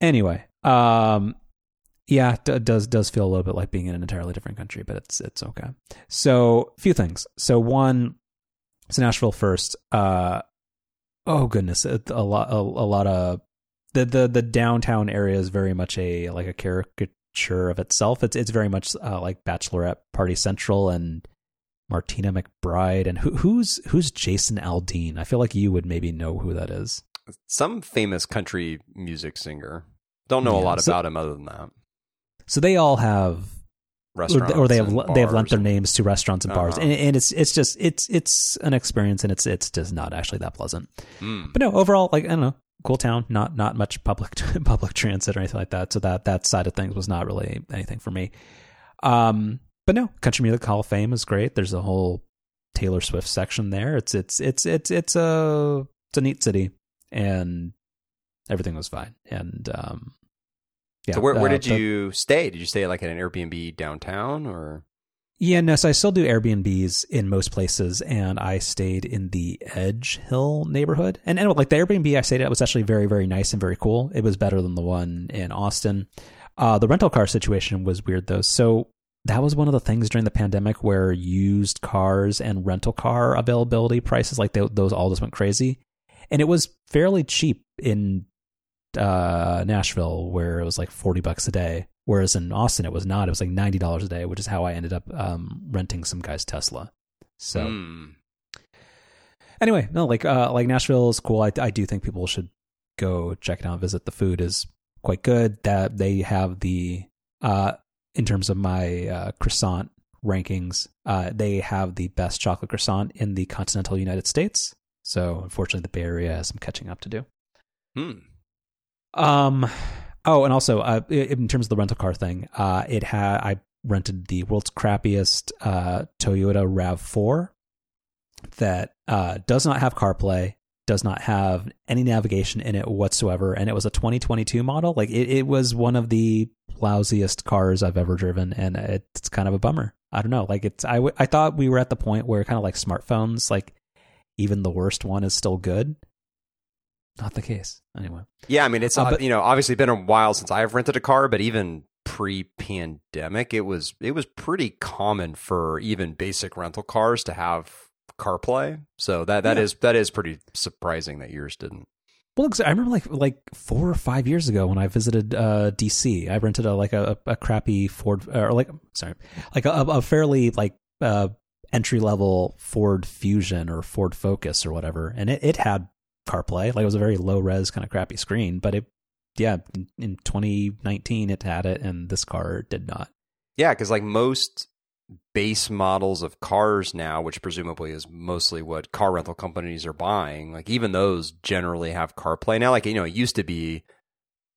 Anyway, um, yeah, it does does feel a little bit like being in an entirely different country, but it's it's okay. So, a few things. So, one, so Nashville first. Uh, oh goodness, a, a lot a, a, lot of the, the the downtown area is very much a like a caricature of itself. It's it's very much uh, like Bachelorette Party Central and Martina McBride and who, who's who's Jason Aldean. I feel like you would maybe know who that is. Some famous country music singer. Don't know yeah, a lot so, about him other than that. So they all have restaurants, or, they have they have lent their names to restaurants and bars, uh-huh. and, and, it's it's just it's it's an experience, and it's it's just not actually that pleasant. Mm. But no, overall, like I don't know, cool town, not not much public public transit or anything like that. So that that side of things was not really anything for me. Um, but no, Country Music Hall of Fame is great. There's a whole Taylor Swift section there. It's it's it's it's it's a it's a neat city, and everything was fine. And um, yeah, so where where uh, did you stay? Did you stay like at an Airbnb downtown or? Yeah, no. So I still do Airbnbs in most places, and I stayed in the Edge Hill neighborhood. And and like the Airbnb I stayed at was actually very very nice and very cool. It was better than the one in Austin. Uh, the rental car situation was weird though. So that was one of the things during the pandemic where used cars and rental car availability prices like they, those all just went crazy, and it was fairly cheap in uh, Nashville where it was like 40 bucks a day. Whereas in Austin, it was not. It was like $90 a day, which is how I ended up um, renting some guy's Tesla. So, mm. anyway, no, like, uh, like Nashville is cool. I, I do think people should go check it out, visit. The food is quite good. That they have the, uh, in terms of my uh, croissant rankings, uh, they have the best chocolate croissant in the continental United States. So, unfortunately, the Bay Area has some catching up to do. Hmm. Um. Oh, and also, uh, in terms of the rental car thing, uh, it had I rented the world's crappiest uh, Toyota Rav Four that uh, does not have CarPlay, does not have any navigation in it whatsoever, and it was a 2022 model. Like it, it was one of the lousiest cars I've ever driven, and it's kind of a bummer. I don't know. Like it's I, w- I thought we were at the point where kind of like smartphones, like even the worst one is still good. Not the case. Anyway. Yeah, I mean it's Uh, but- you know obviously been a while since I've rented a car, but even pre-pandemic, it was it was pretty common for even basic rental cars to have CarPlay. So that that Yeah. is that is pretty surprising that yours didn't. Well, I remember like like four or five years ago when I visited uh, DC, I rented a like a, a crappy Ford or like sorry, like a, a fairly like uh, entry level Ford Fusion or Ford Focus or whatever, and it, it had CarPlay. Like it was a very low res kind of crappy screen, but it yeah in, in 2019 it had it, and this car did not. Yeah, because like most base models of cars now, which presumably is mostly what car rental companies are buying, like even those generally have CarPlay now. Like you know, it used to be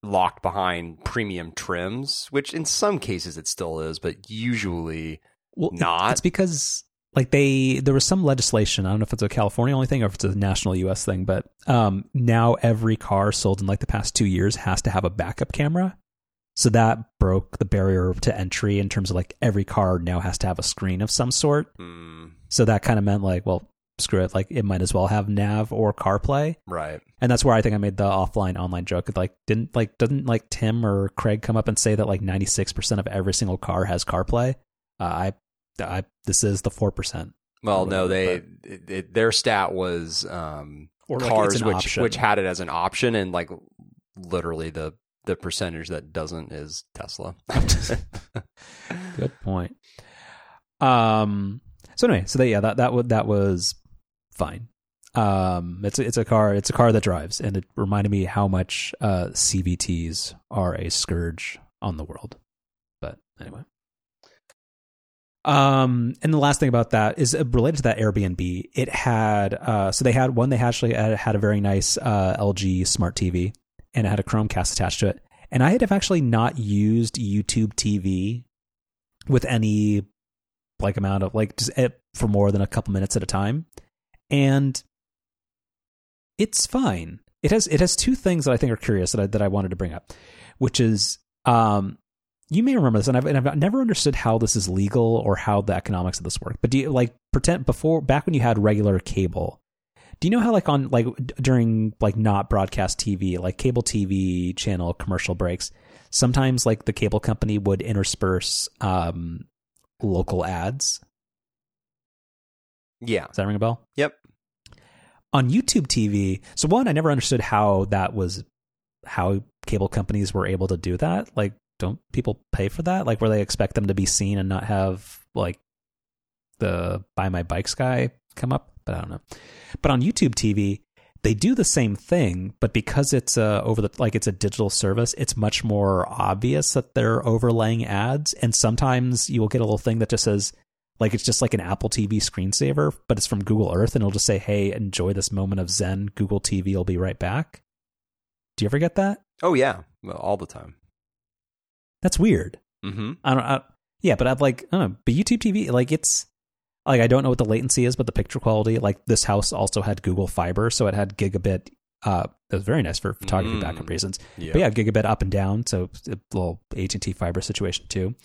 locked behind premium trims, which in some cases it still is, but usually Well, Not? It's because like they there was some legislation. I don't know if it's a California only thing or if it's a national U.S. thing, but um, now every car sold in like the past two years has to have a backup camera. So that broke the barrier to entry in terms of like every car now has to have a screen of some sort. mm, So that kind of meant like, well, screw it, like it might as well have nav or CarPlay. right. And that's where I think I made the offline online joke. Like, didn't like doesn't like Tim or Craig come up and say that like ninety six percent of every single car has CarPlay? Uh, I, I this is the four percent. Well, no, they it, it, their stat was um, like, cars which option. which had it as an option, and like literally the the percentage that doesn't is Tesla. Good point. Um. So anyway, so that, yeah, that that would that was fine. Um. It's a, it's a car. It's a car that drives, and it reminded me how much uh CVTs are a scourge on the world. But anyway. Um, and the last thing about that is uh, related to that Airbnb. It had uh, so they had one. They actually had, had a very nice uh, LG smart TV, and it had a Chromecast attached to it. And I had actually not used YouTube TV with any like amount of like just it, for more than a couple minutes at a time, and it's fine. It has it has two things that I think are curious that I, that I wanted to bring up, which is um you may remember this, and I've, and I've never understood how this is legal or how the economics of this work. But do you like pretend before back when you had regular cable? Do you know how like on like during like not broadcast TV, like cable TV channel commercial breaks, sometimes like the cable company would intersperse um local ads. yeah. Does that ring a bell? Yep. On YouTube TV, so one, I never understood how that was how cable companies were able to do that. Like, don't people pay for that? Like, where they expect them to be seen and not have like the buy my bikes guy come up? But I don't know. But on YouTube TV, they do the same thing, but because it's uh, over the like it's a digital service, it's much more obvious that they're overlaying ads. And sometimes you will get a little thing that just says like it's just like an Apple TV screensaver, but it's from Google Earth, and it'll just say, "Hey, enjoy this moment of Zen. Google TV will be right back." Do you ever get that? Oh yeah. All the time. That's weird. Mm-hmm. I don't. I, yeah, but I've like I don't know. But YouTube TV, like it's like I don't know what the latency is, but the picture quality, like this house also had Google Fiber, so it had gigabit. Uh, it was very nice for photography Mm. backup reasons. Yeah. But yeah, gigabit up and down, so a little AT and T fiber situation too.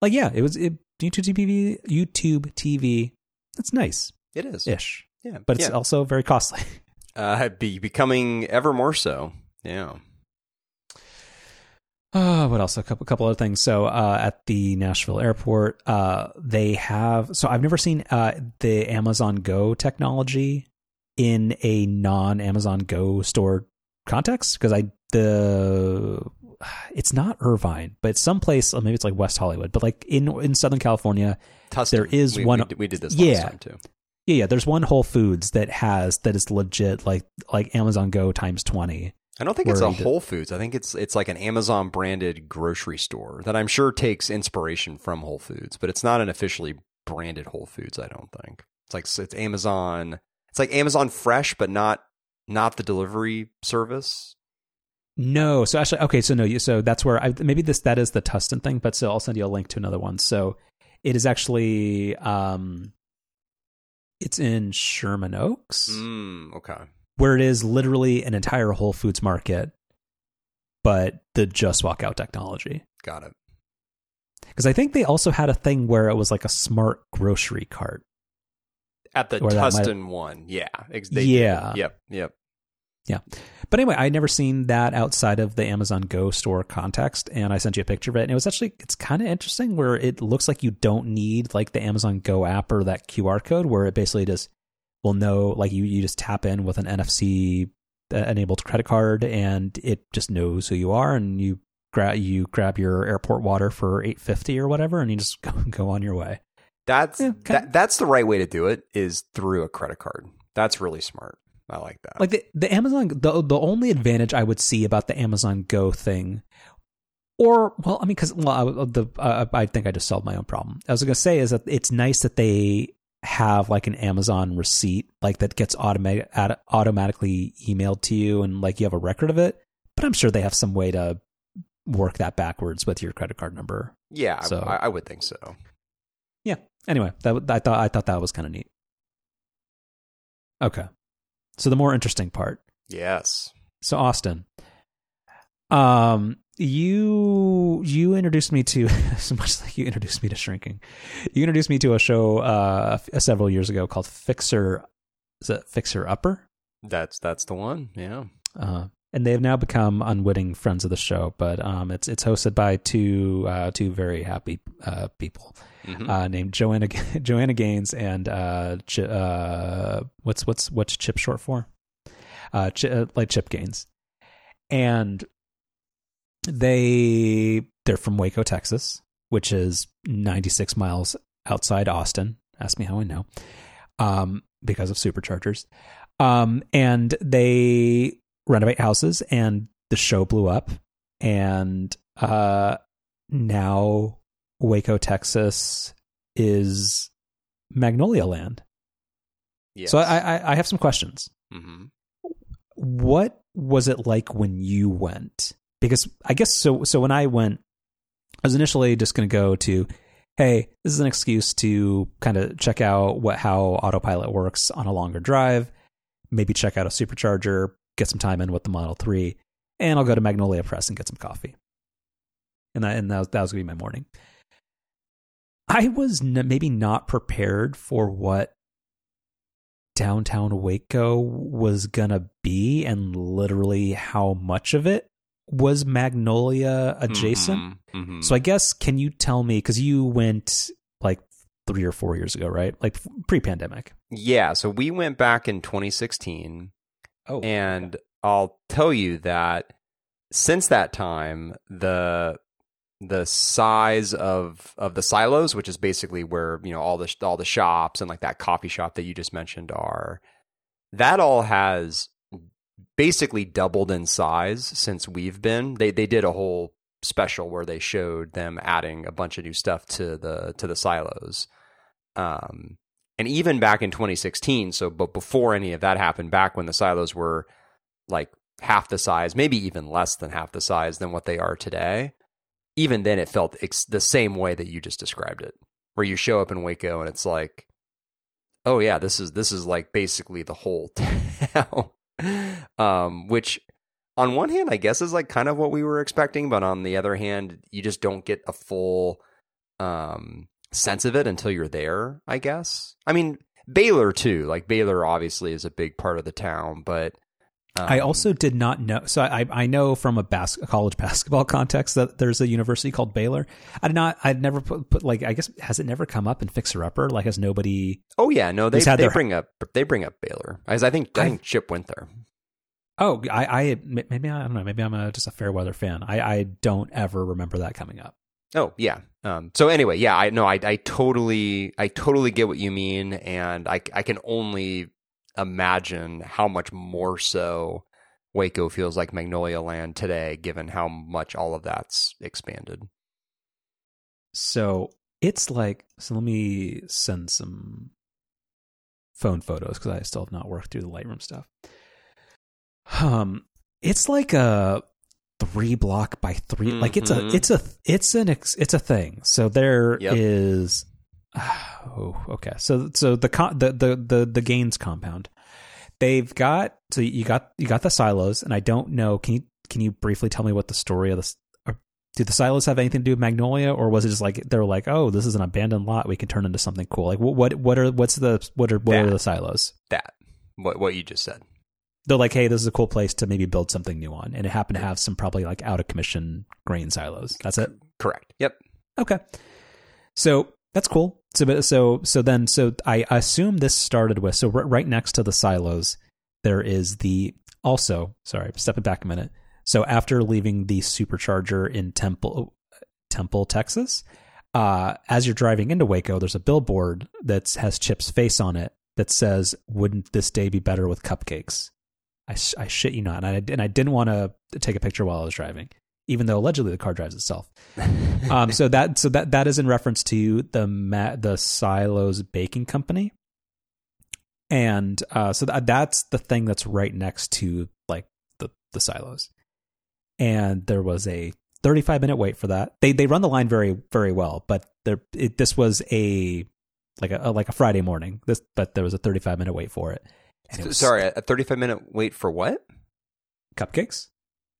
Like yeah, it was it, YouTube TV. YouTube TV. It's nice It is. ish, Yeah. but it's yeah. also very costly. uh, be becoming ever more so. Yeah. Uh, what else? A couple, a couple other things. So, uh, at the Nashville airport, uh, they have. So, I've never seen uh, the Amazon Go technology in a non-Amazon Go store context because I the it's not Irvine, but someplace. Maybe it's like West Hollywood, but like in in Southern California, Tustin. There is we, one- We, did- we did this Yeah. last time too. yeah, yeah. There's one Whole Foods that has that is legit like like Amazon Go times twenty. I don't think it's a Whole Foods. I think it's it's like an Amazon branded grocery store that I'm sure takes inspiration from Whole Foods, but it's not an officially branded Whole Foods. I don't think it's like it's Amazon. It's like Amazon Fresh, but not not the delivery service. No, so actually, okay, so no, you, so that's where I maybe this that is the Tustin thing, but so I'll send you a link to another one. So it is actually um, it's in Sherman Oaks, Mm, okay. Where it is literally an entire Whole Foods market, but the just walk out technology. Got it. Because I think they also had a thing where it was like a smart grocery cart. At the that might- Tustin one, yeah, they Yeah. yep, yep. But anyway, I'd never seen that outside of the Amazon Go store context, and I sent you a picture of it, and it was actually it's kind of interesting where it looks like you don't need like the Amazon Go app or that QR code, where it basically just will know like you you just tap in with an NFC uh, enabled credit card, and it just knows who you are, and you grab you grab your airport water for eight fifty or whatever, and you just go, go on your way. That's Yeah, that, that's the right way to do it is through a credit card. That's really smart. I like that. like the the Amazon the the only advantage I would see about the Amazon Go thing, or well, I mean, because well, I, the uh, I think I just solved my own problem. I was gonna say is that it's nice that they have like an Amazon receipt like that gets automatic automatically emailed to you and like you have a record of it. But I'm sure they have some way to work that backwards with your credit card number. yeah, I- so- I, I would think so. Yeah. Anyway, that I thought I thought that was kind of neat. Okay. So the more interesting part. Yes. So Austin, um, you you introduced me to so much like you introduced me to shrinking. You introduced me to a show uh several years ago called Fixer. Is it Fixer Upper? That's that's the one. Yeah. Uh, and they have now become unwitting friends of the show. But um, it's it's hosted by two uh, two very happy uh, people Mhm. uh, named Joanna Joanna Gaines and uh, Ch- uh, what's what's what's Chip short for? Uh, Ch- uh, like Chip Gaines, and they they're from Waco, Texas, which is 96 miles outside Austin. Ask me how I know, um, because of superchargers. Um, and they renovate houses, and the show blew up, and uh, now Waco, Texas is Magnolia Land. yes. So I, I I have some questions. Mm-hmm. What was it like when you went? Because I guess so. So when I went, I was initially just going to go to, hey, this is an excuse to kind of check out what how autopilot works on a longer drive. Maybe check out a supercharger, get some time in with the Model Three, and I'll go to Magnolia Press and get some coffee. And that and that was, that was going to be my morning. I was n- maybe not prepared for what downtown Waco was gonna be, and literally how much of it was Magnolia adjacent. Mhm. Mhm. So I guess can you tell me because you went like three or four years ago, right? Like pre-pandemic. yeah. So we went back in 2016. Oh, And I'll tell you that since that time, the the size of of the silos, which is basically where you know all the all the shops and like that coffee shop that you just mentioned are, that all has basically doubled in size since we've been. They they did a whole special where they showed them adding a bunch of new stuff to the to the silos. Um, and even back in 2016, so but before any of that happened, back when the silos were like half the size, maybe even less than half the size than what they are today, even then it felt ex- the same way that you just described it, where you show up in Waco and it's like, oh yeah, this is this is like basically the whole town, um, which on one hand I guess is like kind of what we were expecting, but on the other hand, you just don't get a full um, sense of it until you're there. I guess. I mean. Baylor too, like Baylor obviously is a big part of the town, but um, I also did not know. So I I know from a, bas- college basketball context that there's a university called Baylor. I did not. I'd never put, put like. I guess has it never come up in Fixer Upper? Like has nobody? Oh yeah, no, they had they their- bring up they bring up Baylor. As I think I I- think Chip went there. Oh, I I maybe I don't know. Maybe I'm a, just a fair weather fan. I I don't ever remember that coming up. Oh yeah. Um, so anyway, yeah, I know I I totally I totally get what you mean, and I I can only imagine how much more so Waco feels like Magnolia Land today, given how much all of that's expanded. So it's like so. Let me send some phone photos because I still have not worked through the Lightroom stuff. Um, it's like a three block by 3 Like it's a Mhm. it's a it's an ex, it's a thing. So there Yep. is. Oh, okay. So so the con- the the the the Gaines compound. they've got so you got you got the silos, and I don't know. Can you can you briefly tell me what the story of this? Do the silos have anything to do with Magnolia, or was it just like they're like, oh, this is an abandoned lot we can turn into something cool? Like what what what are what's the what are what That. are the silos? That what what you just said. They're like, hey, this is a cool place to maybe build something new on, and it happened to have some probably like out of commission grain silos. That's it. Correct. Yep. Okay. So that's cool. So but- so so then so I assume this started with so r- right next to the silos there is the also sorry stepping back a minute. So after leaving the supercharger in Temple Temple Texas, uh, as you're driving into Waco, there's a billboard that has Chip's face on it that says, "Wouldn't this day be better with cupcakes?" I, I shit you not, and I and I didn't want to take a picture while I was driving, even though allegedly the car drives itself um, so that so that that is in reference to the Ma- the Silos Baking Company, and uh, so that that's the thing that's right next to like the the silos, and there was a 35 minute wait for that. They they run the line very very well, but there it, this was a like a, like a Friday morning. This but there was a 35 minute wait for it. Was Sorry, a 35 minute wait for what? cupcakes.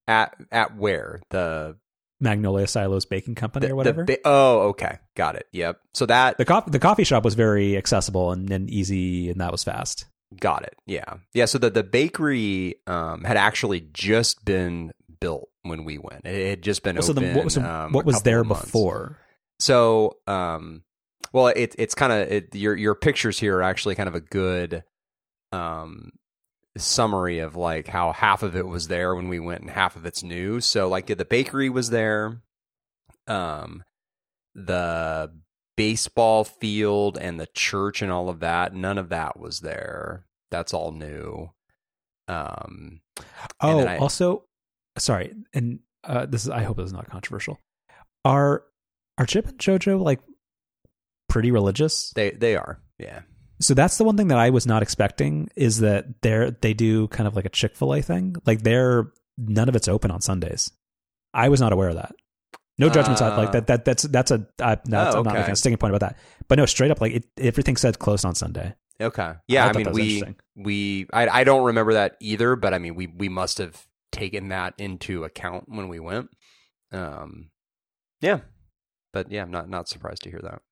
At at where? The, Magnolia Silos Baking Company the or whatever. Ba- oh, okay. Got it. Yep. So that the, co- the coffee shop was very accessible and, and easy, and that was fast. got it. Yeah. Yeah, so the the bakery um had actually just been built when we went. It had just been so open. then what was, um, what was there before? So, um, well, it, it's kind of it, your your pictures here are actually kind of a good um summary of like how half of it was there when we went and half of it's new. So, like the bakery was there, um, the baseball field and the church and all of that. None of that was there. That's all new. Um, Oh, I- also, sorry, and uh, this is I hope this is not controversial. Are are Chip and JoJo like pretty religious? they they are, yeah. So that's the one thing that I was not expecting is that they're they do kind of like a Chick Fil A thing. Like they're none of it's open on Sundays. I was not aware of that. No judgments on Uh, like that. That that's that's a I, that's, Oh, I'm not making a sticking point about that. But no, straight up like it, everything said closed on Sunday. Okay. Yeah, I I, mean we we I I don't remember that either, but I mean we we must have taken that into account when we went. Um yeah. But yeah, I'm not not surprised to hear that.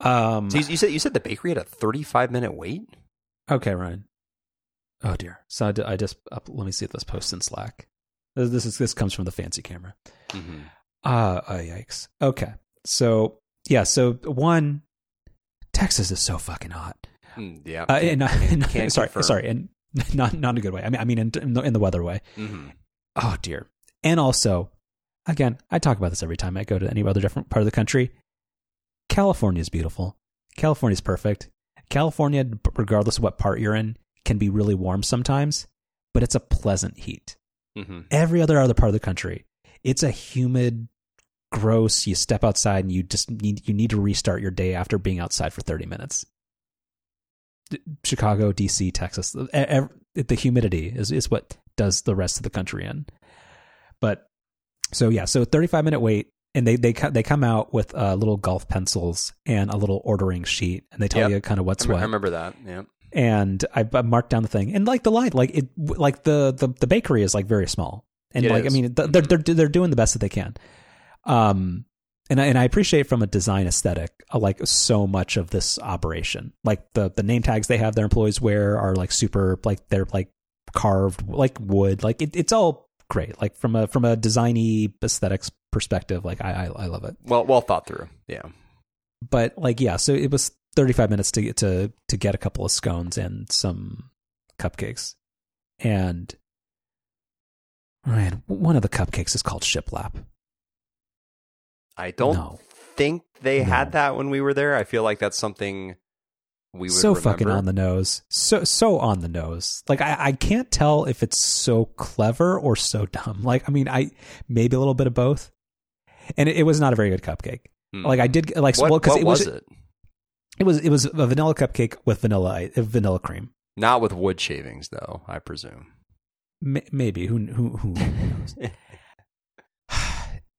Um, So you, you said you said the bakery had a 35 minute wait? Okay, Ryan. Oh dear. So I, d- I just up, let me see if this posts in Slack. This, this is this comes from the fancy camera. Mm-hmm. Ah, oh, yikes. Okay. So yeah. So one, Texas is so fucking hot. Mm, yeah. Uh, and, and- can sorry, confirm. sorry, and not not in a good way. I mean, I mean in, in the in the weather way. Mhm. Oh dear. And also, again, I talk about this every time I go to any other different part of the country. California is beautiful. California is perfect. California, regardless of what part you're in, can be really warm sometimes, but it's a pleasant heat. Mhm. Every other other part of the country, it's a humid, gross. You step outside and you just need you need to restart your day after being outside for 30 minutes. Chicago, DC, Texas, the humidity is is what does the rest of the country in. But so yeah, so 35 minute wait, and they they they come out with uh, little golf pencils and a little ordering sheet, and they tell Yep. you kind of what's I, what I remember that. Yeah. and I, I marked down the thing and like the line like it like the the, the bakery is like very small and It like is. I mean th- they're they're they're doing the best that they can um and I, and I appreciate from a design aesthetic uh, like so much of this operation like the the name tags they have their employees wear are like super like they're like carved like wood like it, it's all great like from a from a designy aesthetics perspective like I, I I love it Well well thought through. Yeah. but like yeah so it was 35 minutes to get to to get a couple of scones and some cupcakes and man one of the cupcakes is called shiplap I don't No. think they No. had that when we were there. I feel like that's something we so remember. fucking on the nose so so on the nose like I, I can't tell if it's so clever or so dumb like i mean i maybe a little bit of both and it, it was not a very good cupcake Hmm. like i did like what, well because what it was, was it? it was it was a vanilla cupcake with vanilla uh, vanilla cream Not with wood shavings though, I presume. M- maybe who who who knows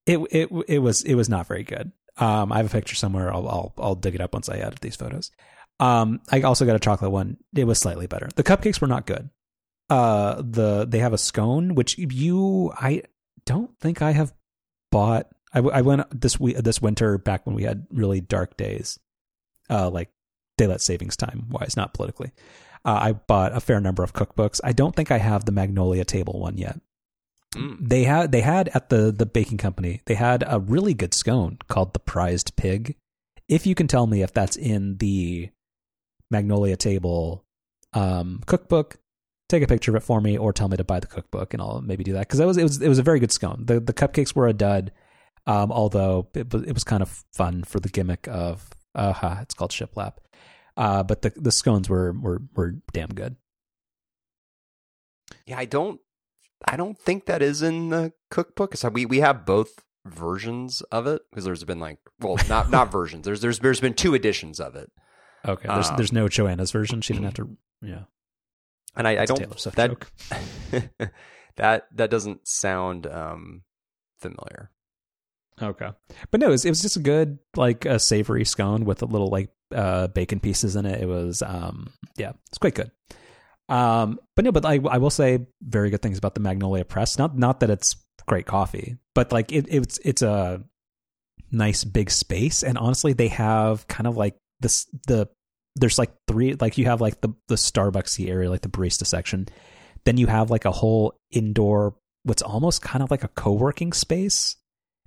it it it was it was not very good. Um, I have a picture somewhere. I'll I'll I'll dig it up once I edit these photos. Um, I also got a chocolate one. It was slightly better. The cupcakes were not good. Uh, the they have a scone which you I don't think I have bought. I, I went this week this winter back when we had really dark days, uh, like daylight savings time wise, not politically. Uh, I bought a fair number of cookbooks. I don't think I have the Magnolia Table one yet. Mm. They had they had at the the baking company. They had a really good scone called the Prized Pig. If you can tell me if that's in the Magnolia Table um, cookbook, take a picture of it for me, or tell me to buy the cookbook, and I'll maybe do that because it was it was it was a very good scone. the The cupcakes were a dud, um, although it was it was kind of fun for the gimmick of uh, it's called shiplap. Uh, but the the scones were were were damn good. Yeah, I don't I don't think that is in the cookbook. So we we have both versions of it because there's been like well not not versions. There's there's there's been two editions of it. Okay, there's Um, there's no Joanna's version. She didn't have to. Yeah, And I, I don't that that that doesn't sound um familiar. Okay, but no, it was, it was just a good like a savory scone with a little like uh, bacon pieces in it. It was um yeah, it's quite good. Um, but no, but I I will say very good things about the Magnolia Press. Not not that it's great coffee, but like it it's it's a nice big space, and honestly, they have kind of like this the there's like three like you have like the the Starbucksy area, like the barista section. Then you have like a whole indoor, what's almost kind of like a co working space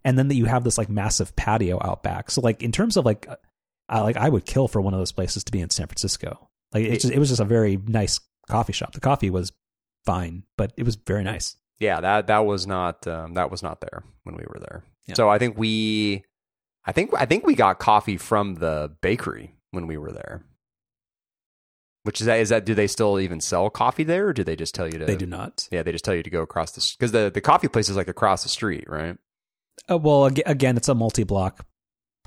and then that you have this like massive patio out back. So like in terms of like, I like I would kill for one of those places to be in San Francisco. Like it, just, it was just a very nice coffee shop. The coffee was fine, but it was very nice. Yeah, that that was not um, that was not there when we were there. Yeah. So I think we, I think I think we got coffee from the bakery when we were there. Which is that? Is that? Do they still even sell coffee there, or do they just tell you to? They do not. Yeah, they just tell you to go across the because the the coffee place is like across the street, right? Uh, well, again, it's a multi-block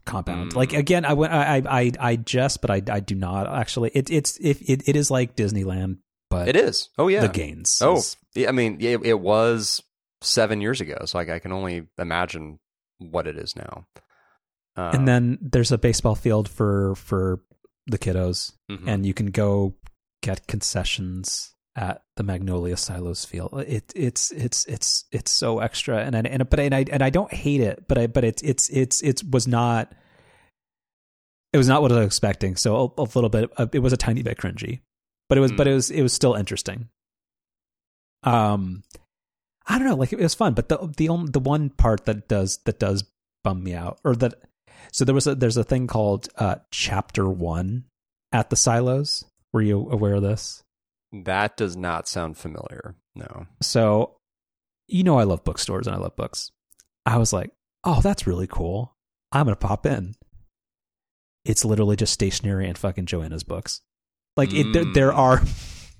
compound. Mm. Like again, I went, I, I, I, just, but I, I do not actually. It, it's, if it, it is like Disneyland, but It is. Oh yeah. the Gaines. Oh, is- yeah, I mean, it, it was seven years ago, so like I can only imagine what it is now. Um, and then there's a baseball field for for the kiddos. mhm. and you can go get concessions at the Magnolia Silos field. It it's it's it's it's so extra, and I, and but and I and I don't hate it, but I but it's it's it's it was not. It was not what I was expecting. So a, a little bit. uh, It was a tiny bit cringy, but it was but it was it was still interesting. Um, I don't know. Like it was fun, but the the only the one part that does that does bum me out, or that so there was a there's a thing called uh chapter one at the silos. Were you aware of this? That does not sound familiar. No. So, you know, I love bookstores and I love books. I was like, oh, that's really cool. I'm going to pop in. It's literally just stationery and fucking Joanna's books. Like, it, there, there Mm. are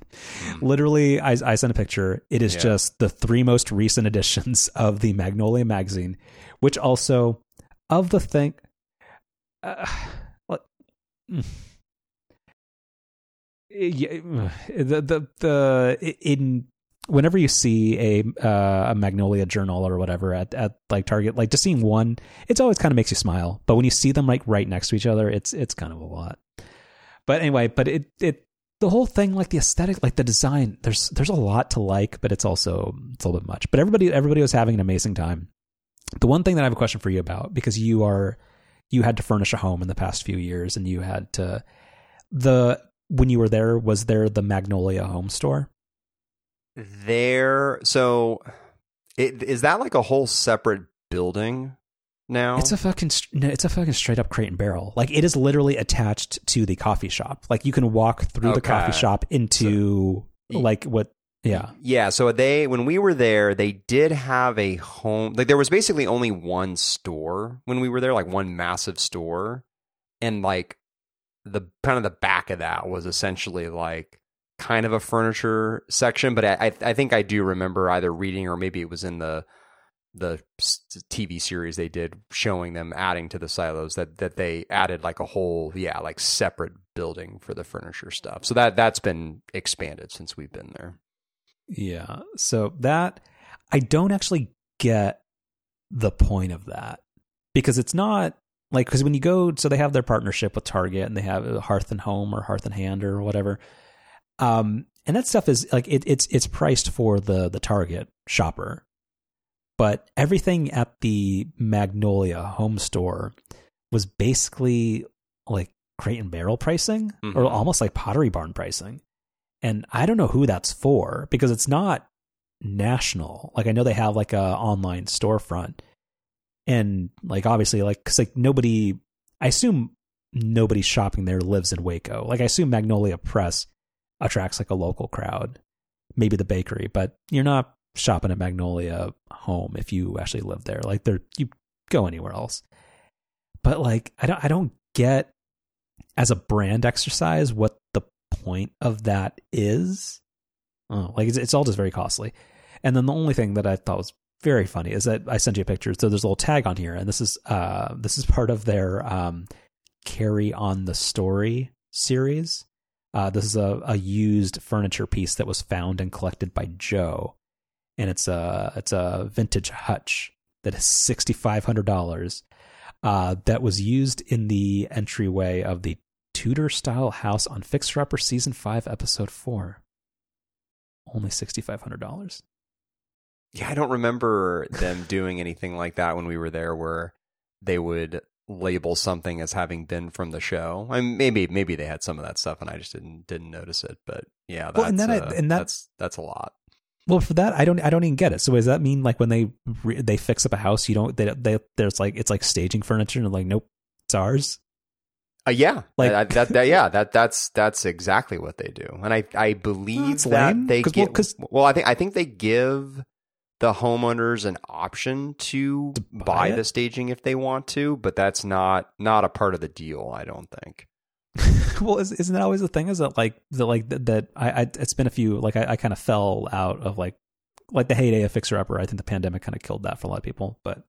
literally, I, I sent a picture. It is Yeah. just the three most recent editions of the Magnolia magazine, which also, of the thing, uh, what- mm. The the the in whenever you see a uh, a Magnolia journal or whatever at at like Target, like just seeing one, it's always kind of makes you smile. But when you see them like right next to each other, it's it's kind of a lot. But anyway, but it it the whole thing, like the aesthetic, like the design, there's there's a lot to like, but it's also it's a little bit much. But everybody everybody was having an amazing time. The one thing that I have a question for you about because you are you had to furnish a home in the past few years and you had to the when you were there was there the Magnolia home store? There. So, it, is that like a whole separate building now? It's a fucking no, it's a fucking straight up crate and barrel. Like it is literally attached to the coffee shop. Like you can walk through the coffee shop into So- like what yeah. Yeah, so they when we were there, they did have a home. Like there was basically only one store when we were there, like one massive store, and like the kind of the back of that was essentially like kind of a furniture section. But I I, think I do remember either reading or maybe it was in the the TV series they did showing them adding to the silos that that they added like a whole yeah like separate building for the furniture stuff. So that that's been expanded since we've been there. Yeah. So that I don't actually get the point of that because it's not like because when you go, so they have their partnership with Target and they have Hearth and Home or Hearth and Hand or whatever. Um, and that stuff is like it, it's it's priced for the the Target shopper, but everything at the Magnolia home store was basically like crate and barrel pricing Mhm. or almost like Pottery Barn pricing. And I don't know who that's for because it's not national. Like I know they have like a online storefront, and like obviously like because like nobody, I assume nobody shopping there lives in Waco. Like I assume Magnolia Press attracts like a local crowd, maybe the bakery, but you're not shopping at Magnolia Home if you actually live there. Like there, you go anywhere else. But like I don't, I don't get as a brand exercise what the point of that is. Oh, like it's, it's all just very costly. And then the only thing that I thought was very funny is that I sent you a picture. So there's a little tag on here, and this is uh this is part of their um carry on the story series. Uh, this is a, a used furniture piece that was found and collected by Joe, and it's a it's a vintage hutch that is sixty five hundred dollars. Uh, that was used in the entryway of the Tudor style house on Fixer Upper season five, episode four. Only sixty five hundred dollars. Yeah, I don't remember them doing anything like that when we were there, where they would label something as having been from the show. I mean, maybe maybe they had some of that stuff, and I just didn't didn't notice it. But yeah, that's, Well, and I- uh, and that- that's that's a lot. Well, for that, I don't, I don't even get it. So, does that mean like when they re- they fix up a house, you don't, they, they, there's like it's like staging furniture, and like, nope, it's ours. Uh, yeah, Like- like that, that, Yeah, that that's that's exactly what they do, and I I believe that lame, they 'cause- well, Well, I think I think they give the homeowners an option to, To buy buy, the staging if they want to, but that's not not a part of the deal. I don't think. well, is, isn't that always the thing? Is that like that like that, that I, I it's been a few like I, I kind of fell out of like like the heyday of Fixer Upper. I think the pandemic kind of killed that for a lot of people, but.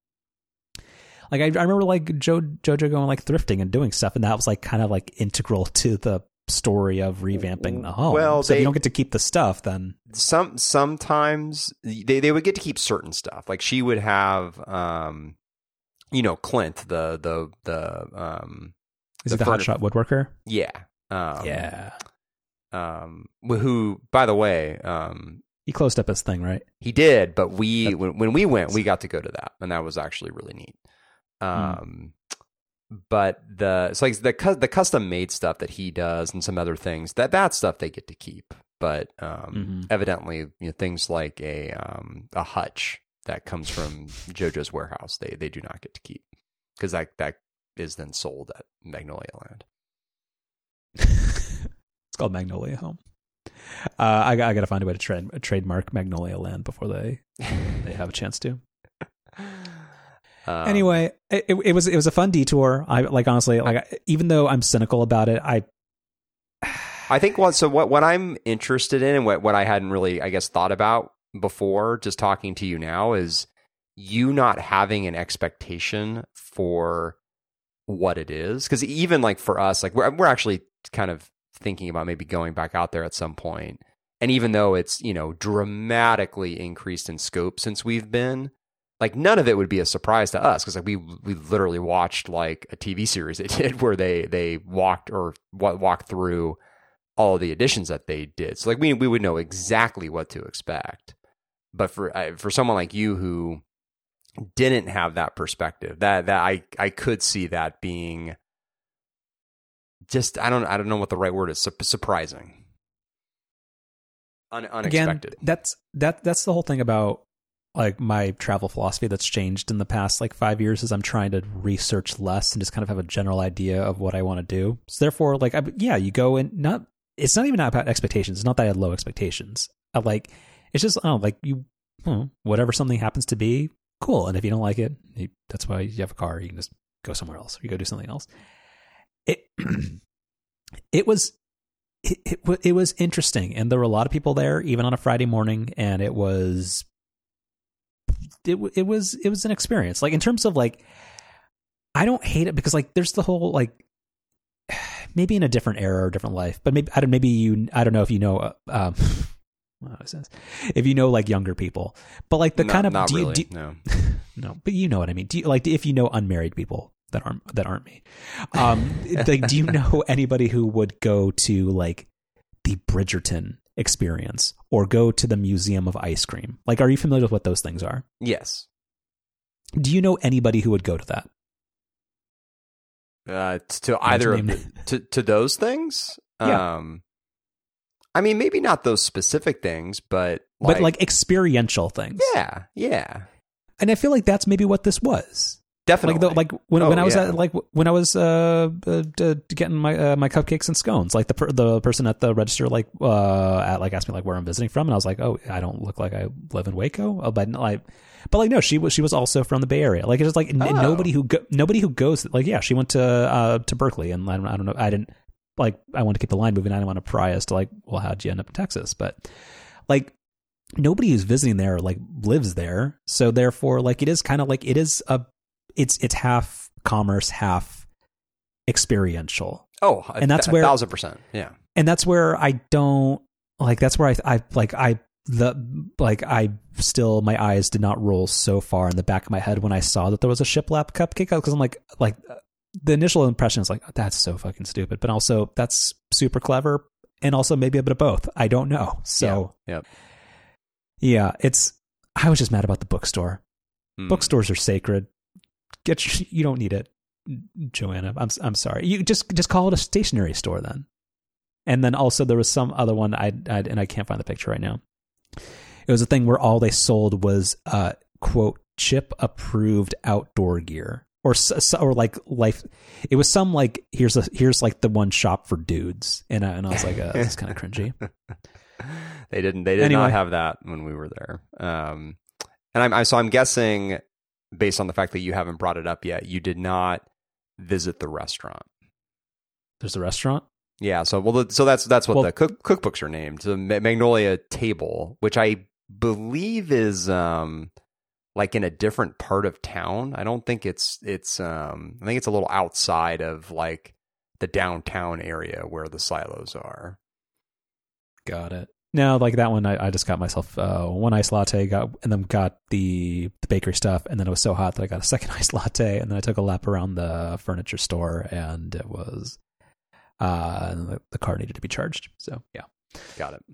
Like I, I remember like Joe Jojo going like thrifting and doing stuff, and that was like kind of like integral to the story of revamping the home. Well, so if you don't get to keep the stuff, then Some sometimes they they would get to keep certain stuff. Like she would have, um, you know, Clint the the the um is The it the furniture- hotshot woodworker? yeah um, yeah, um who by the way um he closed up his thing, right? He did, but we when, when we went, we got to go to that, and that was actually really neat. Um, but the it's like the the custom made stuff that he does and some other things that that stuff they get to keep, but um, Mhm. evidently you know, things like a um a hutch that comes from JoJo's warehouse they they do not get to keep because that that is then sold at Magnolia Land. it's called Magnolia Home. Uh, I, I got to find a way to trade, trademark Magnolia Land before they they have a chance to. Um, anyway, it, it, was it was a fun detour. I like honestly, like I- even though I'm cynical about it, I I think what so what what I'm interested in and what what I hadn't really I guess thought about before just talking to you now is you not having an expectation for what it is cuz even like for us like we're we're actually kind of thinking about maybe going back out there at some point and even though it's you know dramatically increased in scope since we've been like none of it would be a surprise to us because like we we literally watched like a TV series they did where they they walked or wa- walked through all the additions that they did. So like we we would know exactly what to expect. But for uh, for someone like you who didn't have that perspective, that that I I could see that being just I don't I don't know what the right word is Sup- surprising. Un- again unexpected. that's that that's the whole thing about like my travel philosophy that's changed in the past like five years is I'm trying to research less and just kind of have a general idea of what I want to do. So therefore, like I, yeah, you go and not it's not even about expectations. It's not that I had low expectations. I like it's just oh like you hmm, whatever something happens to be cool, and if you don't like it, you, that's why you have a car. You can just go somewhere else or you go do something else. It it was it, it it was interesting, and there were a lot of people there, even on a Friday morning, and it was it it was it was an experience. Like in terms of like, I don't hate it because like there's the whole like maybe in a different era or different life, but maybe I don't maybe you I don't know if you know uh, um. what was this? If you know like younger people, but like the kind of not do you- really do- no. no, but you know what I mean. Do you like if you know unmarried people that aren't that aren't me. Um, like, do you know anybody who would go to like the Bridgerton experience or go to the Museum of Ice Cream? Like, are you familiar with what those things are? Yes. Do you know anybody who would go to that? Uh, to either of the, to to those things. Yeah. Um, I mean, maybe not those specific things, but but like experiential things. yeah, yeah, and I feel like that's maybe what this was. Definitely. Like the, like when, Oh, when I was yeah. at like when I was uh, uh getting my uh, my cupcakes and scones, like the per- the person at the register like uh at like asked me like where I'm visiting from, and I was like, oh, I don't look like I live in Waco, oh, but like. But like no, she was she was also from the Bay Area. Like it's just like n- Oh. nobody who go, nobody who goes like yeah, she went to uh to Berkeley, and I don't, I don't know, I didn't like I want to keep the line moving. I didn't want to pry as to like well how'd you end up in Texas, but like nobody who's visiting there like lives there, so therefore like it is kind of like it is a it's it's half commerce, half experiential, oh, a and that's th- where- a thousand percent. Yeah, and that's where I don't like. That's where I I like I the like I still my eyes did not roll so far in the back of my head when I saw that there was a shiplap cupcake because I'm like like the initial impression is like oh, that's so fucking stupid, but also that's super clever and also maybe a bit of both. I don't know. So yeah. Yep. yeah, it's I was just mad about the bookstore. Hmm. Bookstores are sacred. Get you don't need it, Joanna. I'm I'm sorry. You just just call it a stationery store then. And then also there was some other one I I and I can't find the picture right now. It was a thing where all they sold was uh quote chip approved outdoor gear or or like life. It was some like here's a here's like the one shop for dudes and I, and I was like uh, this is kind of cringy. they didn't. They did Anyway. not have that when we were there. Um, and I'm I, so I'm guessing based on the fact that you haven't brought it up yet, you did not visit the restaurant. There's a restaurant. Yeah, so well, so that's that's what Well- the cook, cookbooks are named. The Ma- Magnolia Table, which I believe is um like in a different part of town. I don't think it's it's um I think it's a little outside of like the downtown area where the silos are. Got it. No, like that one, I, I just got myself uh, one iced latte, got and then got the the bakery stuff, and then it was so hot that I got a second iced latte, and then I took a lap around the furniture store, and it was uh the, the car needed to be charged. So yeah. Got it.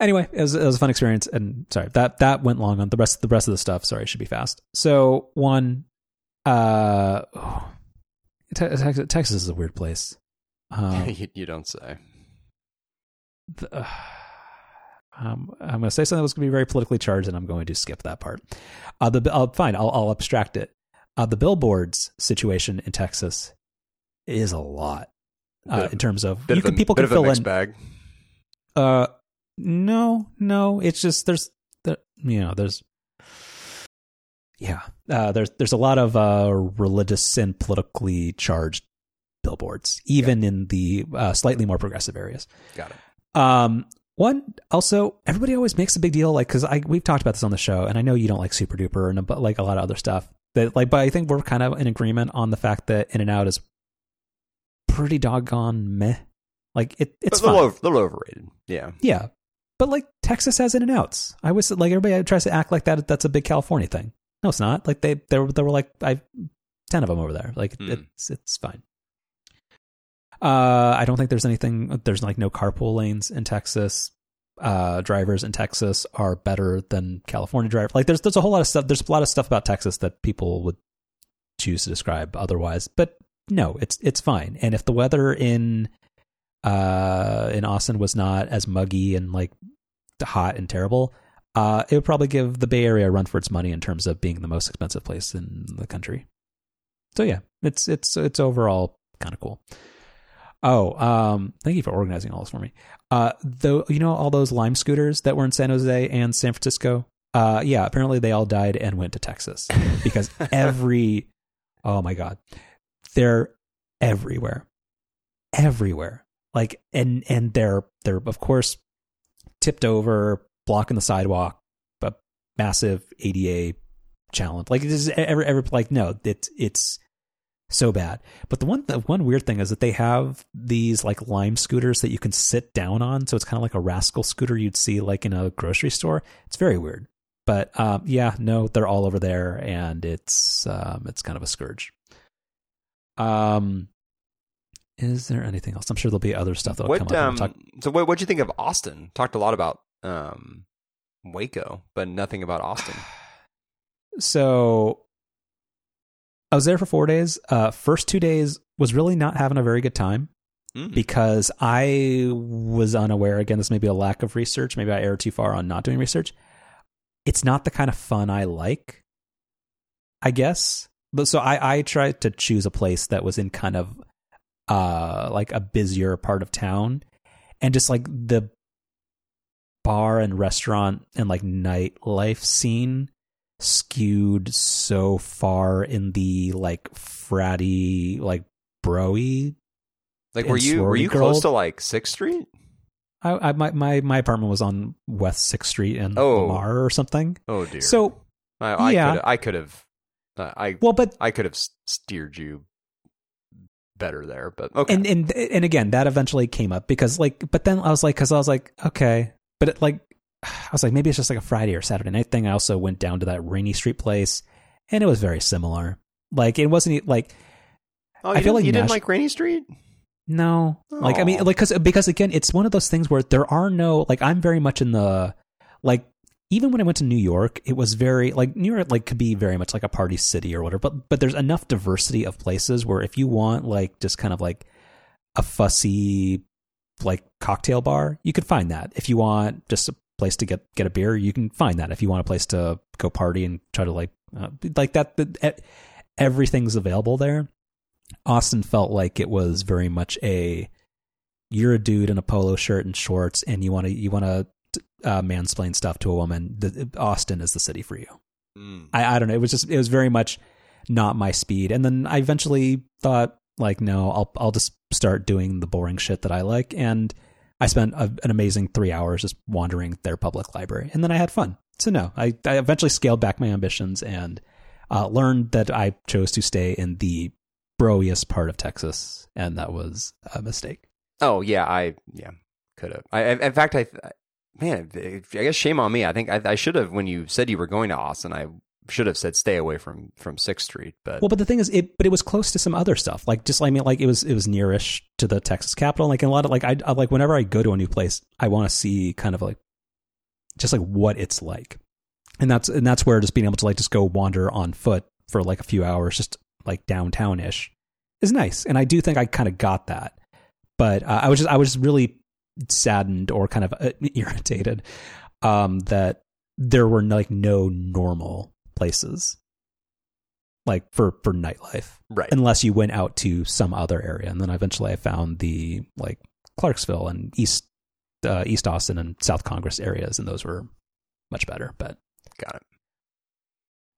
Anyway, it was, it was a fun experience, and sorry that that went long on the rest. The rest of the stuff, sorry, it should be fast. So one, uh, oh, Te- Texas, Texas is a weird place. Um, you, you don't say. The, uh, um, I'm going to say something that's going to be very politically charged, and I'm going to skip that part. Uh, the uh, fine, I'll, I'll abstract it. Uh, the billboards situation in Texas is a lot uh, in terms of you can a, people can fill in. bag. Uh, no, no, it's just there's the you know there's yeah uh, there's there's a lot of uh, religious and politically charged billboards, even in the uh, slightly more progressive areas. Got it. Um, one also, everybody always makes a big deal, like because I we've talked about this on the show, and I know you don't like Super Duper and but like a lot of other stuff. That like, but I think we're kind of in agreement on the fact that In and Out is pretty doggone meh. Like it, it's a little, over, little overrated. Yeah. yeah, but like Texas has In and Outs. I was like everybody tries to act like that. That's a big California thing. No, it's not. Like they there were there were like I ten of them over there. Like Hmm. it's it's fine. Uh, I don't think there's anything. There's like no carpool lanes in Texas. Uh, drivers in Texas are better than California drivers. Like there's there's a whole lot of stuff. There's a lot of stuff about Texas that people would choose to describe otherwise. But no, it's it's fine. And if the weather in uh in Austin was not as muggy and like hot and terrible, uh, it would probably give the Bay Area a run for its money in terms of being the most expensive place in the country. So yeah, it's it's it's overall kind of cool. Oh, um, thank you for organizing all this for me. Uh, though you know all those Lime scooters that were in San Jose and San Francisco. Uh, yeah, apparently they all died and went to Texas because every, oh my god, they're everywhere, everywhere. Like and and they're they're of course tipped over, blocking the sidewalk, but massive ADA challenge. Like it is every every like no, it's it's so bad. But the one the one weird thing is that they have these like lime scooters that you can sit down on, so it's kind of like a rascal scooter you'd see like in a grocery store. It's very weird. But um, yeah, no, they're all over there, and it's um, it's kind of a scourge. Um, is there anything else? I'm sure there'll be other stuff that'll What come up. um, talk- so what what'd you think of Austin? Talked a lot about um Waco, but nothing about Austin. so I was there for four days. Uh, first two days was really not having a very good time Mm. because I was unaware. Again, this may be a lack of research. Maybe I erred too far on not doing research. It's not the kind of fun I like, I guess. But so I, I tried to choose a place that was in kind of uh like a busier part of town and just like the bar and restaurant and like nightlife scene skewed so far in the like fratty like broy like, were you were you close to like Sixth Street? I, I my, my my apartment was on West Sixth Street in Oh. Lamar or something. Oh dear. So I, I yeah. could I could have uh, I well, but I could have steered you better there, but okay. and and and again, that eventually came up because like, but then I was like, because I was like, okay, but it, like, I was like, maybe it's just like a Friday or Saturday night thing. I also went down to that Rainy Street place, and it was very similar. Like it wasn't like oh, I you feel didn't- like you didn't like Rainy Street. No, like I mean, oh. like because because again, it's one of those things where there are no like I'm very much in the like even when I went to New York, it was very like New York like could be very much like a party city or whatever, but but there's enough diversity of places where if you want like just kind of like a fussy like cocktail bar, you could find that. If you want just a place to get get a beer, you can find that. If you want a place to go party and try to like uh, like that, that everything's available there. Austin felt like it was very much a you're a dude in a polo shirt and shorts and you want to you want to uh, mansplain stuff to a woman. The, Austin is the city for you. Mm. I, I don't know. It was just it was very much not my speed. And then I eventually thought like, no, I'll I'll just start doing the boring shit that I like. And I spent a, an amazing three hours just wandering their public library, and then I had fun. So no, I, I eventually scaled back my ambitions and uh, learned that I chose to stay in the broiest part of Texas, and that was a mistake. Oh yeah, I yeah could have. I in fact I man I guess shame on me. I think I, I should have when you said you were going to Austin. I should have said stay away from from Sixth Street. But Well, but the thing is, it but it was close to some other stuff. Like just I mean, like it was it was nearish to the Texas Capitol. Like in a lot of like I, I like whenever I go to a new place, I want to see kind of like just like what it's like, and that's and that's where just being able to like just go wander on foot for like a few hours, just like downtown ish, is nice. And I do think I kind of got that, but uh, I was just I was really saddened or kind of uh, irritated um, that there were like no normal places like for for nightlife. Right, unless you went out to some other area. And then eventually i found the like clarksville and east uh, east austin and south congress areas and those were much better but got it.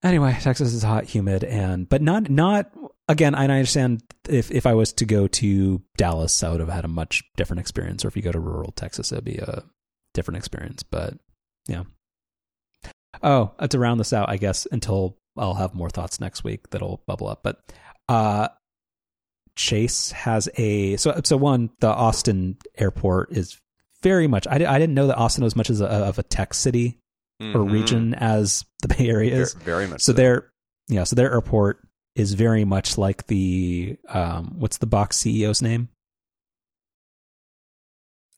anyway texas is hot humid and but not not again i understand if if i was to go to dallas i would have had a much different experience or if you go to rural texas it'd be a different experience but yeah oh uh, to round this out i guess until i'll have more thoughts next week that'll bubble up but uh chase has a so so one the austin airport is very much i, I didn't know that austin was much as a, of a tech city or Mhm. region as the Bay Area is. very much So their yeah, so their airport is very much like the um what's the box CEO's name?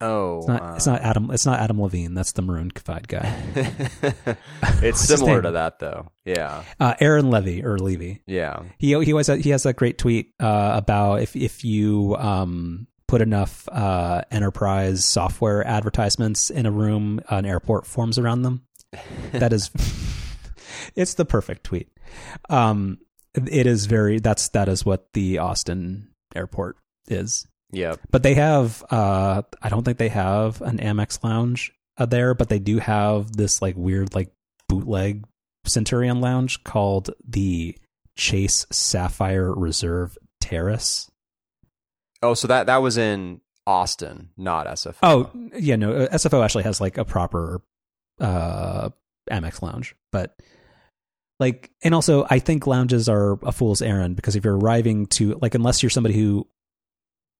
Oh, It's not it's not Adam it's not Adam Levine, that's the Maroon 5 guy. it's similar to that though. Yeah, Uh Aaron Levie or Levy. yeah. He he always he has a great tweet uh about if if you um put enough uh enterprise software advertisements in a room an airport forms around them. that is it's the perfect tweet um it is very that's that is what the austin airport is yeah. but they have uh i don't think they have an amex lounge uh, there but they do have this like weird like bootleg centurion lounge called the chase sapphire reserve terrace Oh, so that that was in Austin, not SFO. oh yeah no uh, sfo actually has like a proper uh amex lounge but like and also i think lounges are a fool's errand because if you're arriving to like unless you're somebody who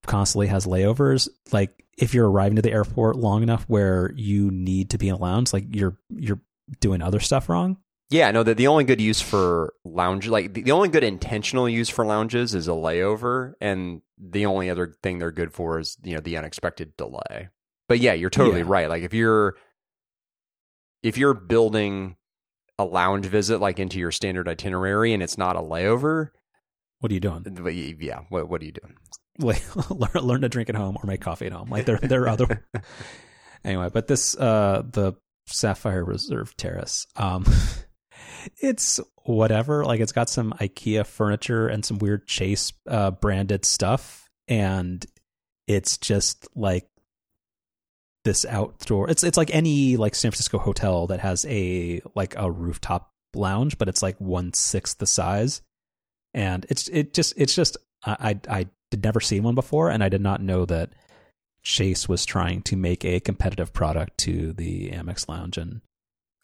constantly has layovers like if you're arriving to the airport long enough where you need to be in a lounge like you're you're doing other stuff wrong Yeah, no, the, the only good use for lounge, like the, the only good intentional use for lounges is a layover, and the only other thing they're good for is you know the unexpected delay. But yeah, you're totally Yeah. right. Like if you're if you're building a lounge visit like into your standard itinerary and it's not a layover, What are you doing? yeah, what what are you doing? like learn, learn to drink at home or make coffee at home. Like there there are other anyway. But this uh the Sapphire Reserve Terrace, um, it's whatever. Like it's got some IKEA furniture and some weird Chase uh, branded stuff, and it's just like this outdoor. It's it's like any like San Francisco hotel that has a like a rooftop lounge, but it's like one sixth the size, and it's it just it's just I I, Did never see one before, and I did not know that Chase was trying to make a competitive product to the Amex Lounge, and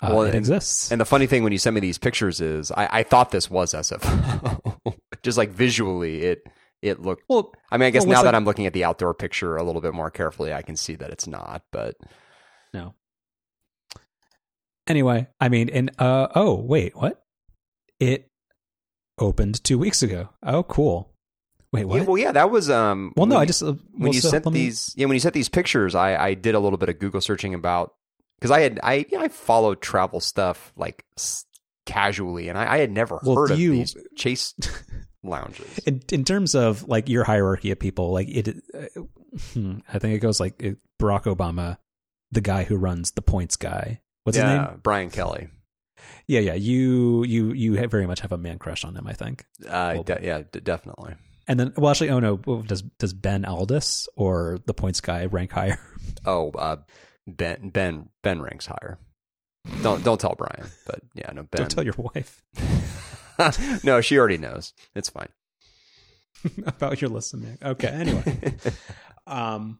uh, Well, it and- exists. And the funny thing when you sent me these pictures is I, I thought this was SFO. Just like visually it it looked well, I mean I guess Well, now that I'm looking at the outdoor picture a little bit more carefully I can see that it's not, but no. Anyway, I mean, and uh oh wait, what? It opened two weeks ago. Oh, cool. Wait, what? Yeah, well yeah, that was um well, no, I just uh, when you so sent me- these yeah when you sent these pictures I I did a little bit of Google searching about because I had I you know, I followed travel stuff like s- casually and I, I had never Well, heard of you- these chase lounges. in in terms of like your hierarchy of people, like it, uh, hmm, I think it goes like it, Barack Obama, the guy who runs the points guy. What's his name? Brian Kelly. Yeah, yeah. You you you very much have a man crush on him, I think. Uh, de- yeah, d- definitely. And then, well, actually, oh no, does does Ben Aldis or the points guy rank higher? Oh, uh, Ben Ben Ben ranks higher. Don't don't tell Brian, but yeah, no Ben. Don't tell your wife no, she already knows. It's fine. about your listening. Okay, anyway. um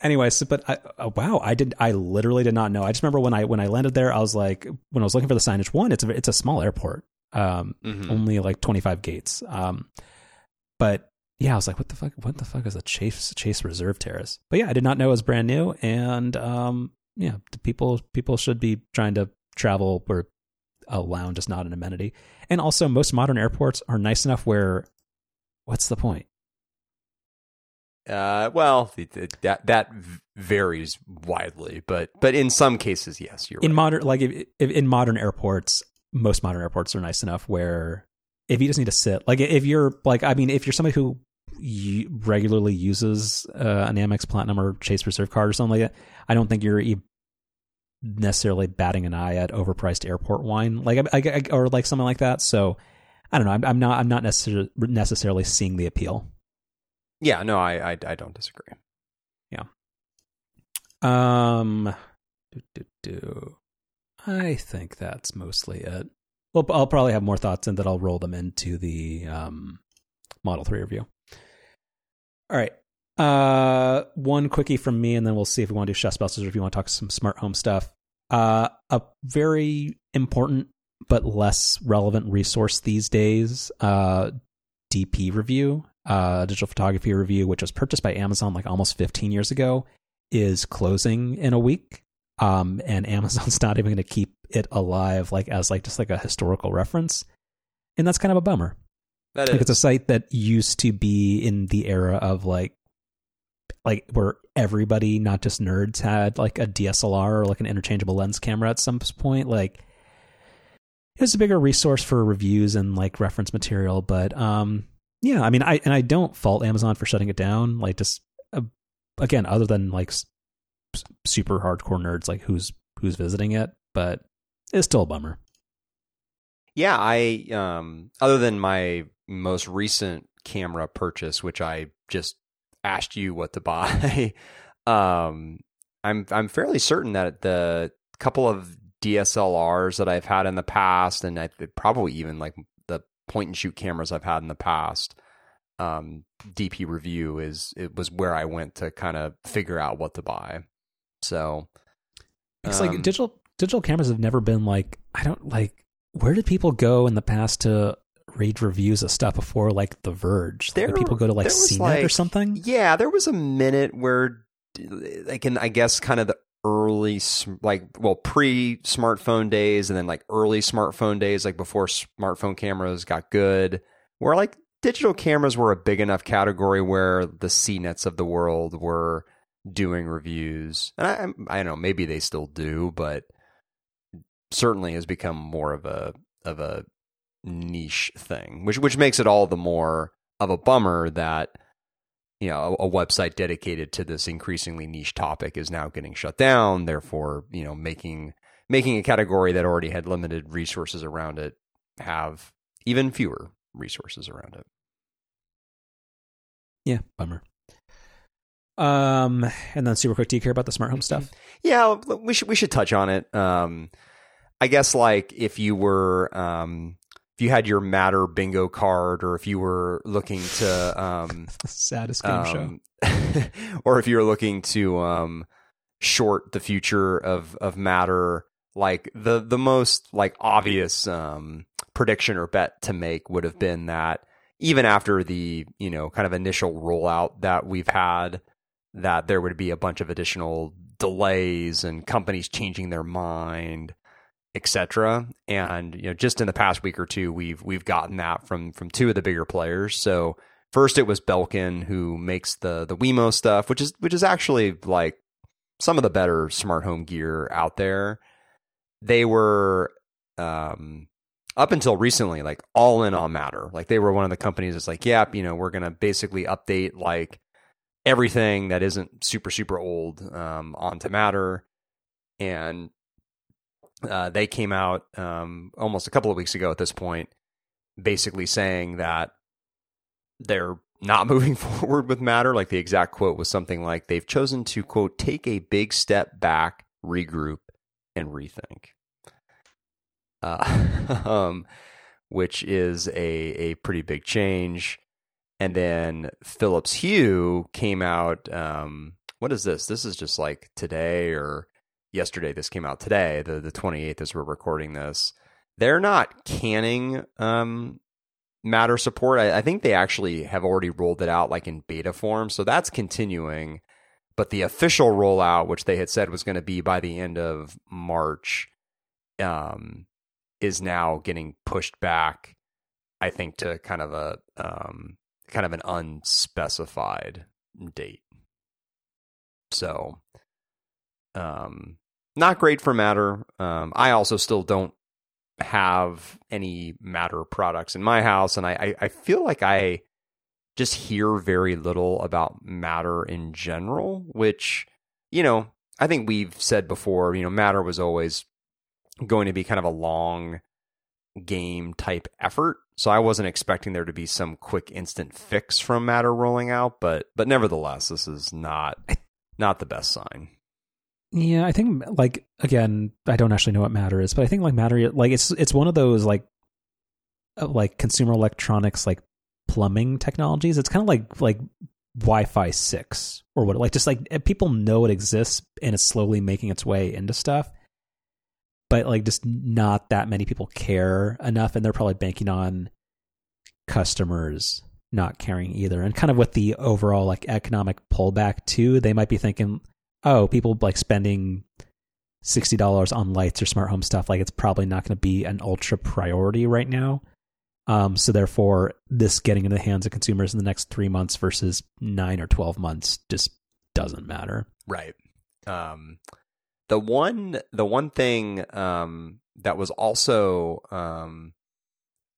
anyway so but I, oh, wow i did i literally did not know i just remember when i when i landed there i was like when i was looking for the signage one it's a it's a small airport um Mhm. only like 25 gates um but yeah i was like what the fuck what the fuck is a chase chase reserve terrace? But yeah i did not know it was brand new and um yeah the people people should be trying to travel where a lounge is not an amenity. And also most modern airports are nice enough where what's the point? Uh, well, th- th- that that varies widely, but but in some cases, yes, you're in right. modern like if, if in modern airports most modern airports are nice enough where if you just need to sit like if you're like i mean if you're somebody who regularly uses uh, an amex platinum or chase reserve card or something like that i don't think you're necessarily batting an eye at overpriced airport wine like I, I, I- or like something like that so i don't know i'm, I'm not i'm not necessarily necessarily seeing the appeal yeah, no, I, I I don't disagree. Yeah. Um, do, do, do. I think that's mostly it. Well, I'll probably have more thoughts and that I'll roll them into the um, Model 3 review. All right. Uh, one quickie from me, and then we'll see if we want to do Chefsbusters or if you want to talk some smart home stuff. Uh, a very important but less relevant resource these days, uh, DPReview, uh, digital photography review, which was purchased by Amazon like almost 15 years ago, is closing in a week. Um, and Amazon's not even going to keep it alive, like as like just like a historical reference, and that's kind of a bummer. That Like it's a site that used to be in the era of like, like where everybody, not just nerds, had like a DSLR or like an interchangeable lens camera at some point. Like it was a bigger resource for reviews and like reference material. But um, yeah, I mean, I and I don't fault Amazon for shutting it down. Like just uh, again, other than like s- super hardcore nerds, like who's who's visiting it, but it's still a bummer. Yeah, I um other than my most recent camera purchase, which I just asked you what to buy, um I'm I'm fairly certain that the couple of DSLRs that I've had in the past and I probably even like the point and shoot cameras I've had in the past um DPReview is it was where I went to kind of figure out what to buy. So It's um, like digital digital cameras have never been like I don't like where did people go in the past to read reviews of stuff before like The Verge? Like, There- did people go to like CNET or something? Yeah, there was a minute where, like, in I guess kind of the early like well pre smartphone days and then like early smartphone days like before smartphone cameras got good where like digital cameras were a big enough category where the CNETs of the world were doing reviews and I I don't know maybe they still do but certainly has become more of a of a niche thing which which makes it all the more of a bummer that you know a, a, website dedicated to this increasingly niche topic is now getting shut down therefore you know making making a category that already had limited resources around it have even fewer resources around it. Yeah bummer. Um and then super quick do you care about the smart home stuff? Yeah we should we should touch on it. Um i guess like if you were um if you had your Matter bingo card, or if you were looking to um, saddest game um, show, or if you were looking to um, short the future of of Matter, like the the most like obvious um, prediction or bet to make would have been that even after the you know kind of initial rollout that we've had, that there would be a bunch of additional delays and companies changing their mind etc. And you know, just in the past week or two, we've we've gotten that from from two of the bigger players. So first, it was Belkin who makes the the Wemo stuff, which is which is actually like some of the better smart home gear out there. They were um, up until recently like all in on Matter. Like they were one of the companies that's like, yep, yeah, you know, we're gonna basically update like everything that isn't super super old um, onto Matter. And uh, they came out um, almost a couple of weeks ago at this point, basically saying that they're not moving forward with Matter. Like the exact quote was something like they've chosen to, quote, take a big step back, regroup, and rethink. Uh, um, which is a, a pretty big change. And then Philips Hue came out. Um, what is this? This is just like today or yesterday. This came out today, the the 28th, as we're recording this. They're not canning um, Matter support. I, I think they actually have already rolled it out, like in beta form, so that's continuing. But the official rollout, which they had said was going to be by the end of March, um, is now getting pushed back. I think to kind of a um, kind of an unspecified date. So um, not great for Matter. Um, I also still don't have any Matter products in my house, and I, I, I feel like I just hear very little about Matter in general, which, you know, I think we've said before, you know, Matter was always going to be kind of a long game type effort. So I wasn't expecting there to be some quick instant fix from Matter rolling out, but but nevertheless, this is not not the best sign. Yeah, I think like again, I don't actually know what Matter is, but I think like Matter like it's it's one of those like uh, like consumer electronics like plumbing technologies. It's kind of like like Wi-Fi 6 or what like just like eh, people know it exists and it's slowly making its way into stuff. But like just not that many people care enough and they're probably banking on customers not caring either. And kind of with the overall like economic pullback too, they might be thinking oh, people like spending sixty dollars on lights or smart home stuff, like it's probably not going to be an ultra priority right now. Um, so therefore, this getting into the hands of consumers in the next three months versus nine or twelve months just doesn't matter. Right. Um, the one, the one thing um, that was also um,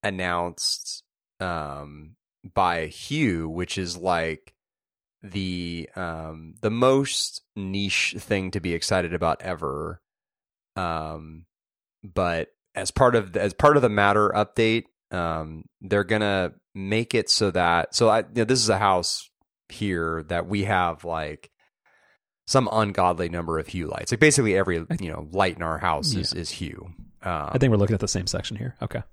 announced um, by Hue, which is like the um the most niche thing to be excited about ever. Um but as part of the, as part of the matter update um they're gonna make it so that so i you know, this is a house here that we have like some ungodly number of hue lights. Like basically every you know light in our house yeah. is is hue. Um, i think we're looking at the same section here. Okay.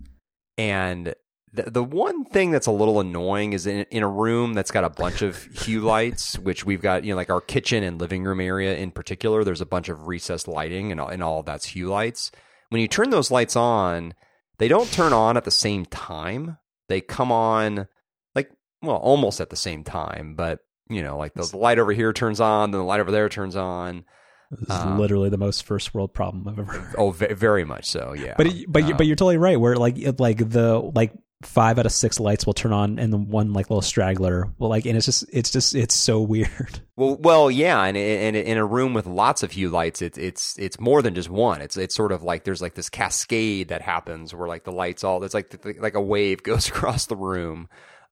and the, the one thing that's a little annoying is in, in a room that's got a bunch of hue lights, which we've got, you know, like our kitchen and living room area in particular, there's a bunch of recessed lighting and, and all of that's hue lights. When you turn those lights on, they don't turn on at the same time. They come on like, well, almost at the same time, but you know, like the light over here turns on, then the light over there turns on. This is Um, literally the most first world problem I've ever heard. Oh, very much so. Yeah. But it, but you- but Um, you're totally right. Where like it, like the like five out of six lights will turn on, and the one like little straggler will like, and it's just it's just it's so weird. Well, well, yeah, and and in a room with lots of hue lights, it's it's it's more than just one. It's it's sort of like there's like this cascade that happens where like the lights all it's like like a wave goes across the room.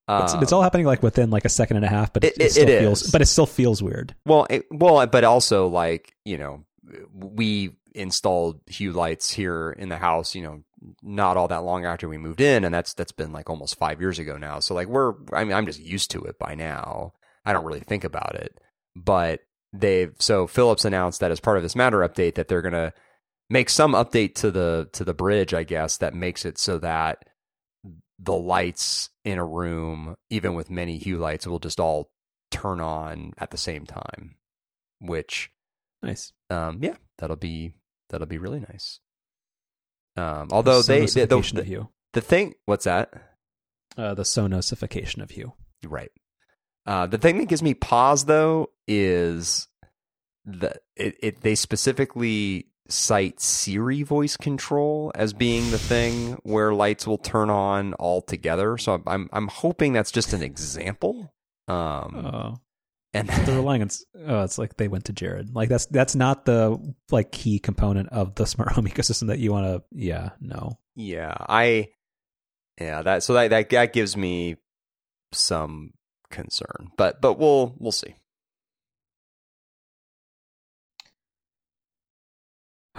It's, Um, it's all happening like within like a second and a half, but it, It- it, still it feels but it still feels weird. well, it, well, but also like you know we installed hue lights here in the house. You know, not all that long after we moved in, and that's that's been like almost five years ago now. So like we're I mean I'm just used to it by now. I don't really think about it, but they've so Philips announced that as part of this matter update that they're gonna make some update to the to the bridge, I guess, that makes it so that the lights in a room, even with many hue lights, will just all turn on at the same time. Which, Nice. um, yeah, that'll be that'll be really nice. Um, although they the, the, the, the thing, what's that? uh, the sonosification of hue. Right. Uh, the thing that gives me pause though is that it, it they specifically cite Siri voice control as being the thing where lights will turn on all together. So I'm I'm, I'm hoping that's just an example. Um, Oh, and they're relying on. Oh, it's like they went to Jared. Like that's that's not the like key component of the smart home ecosystem that you want to. Yeah, no. yeah, I yeah that so that that that gives me some concern, but but we'll we'll see.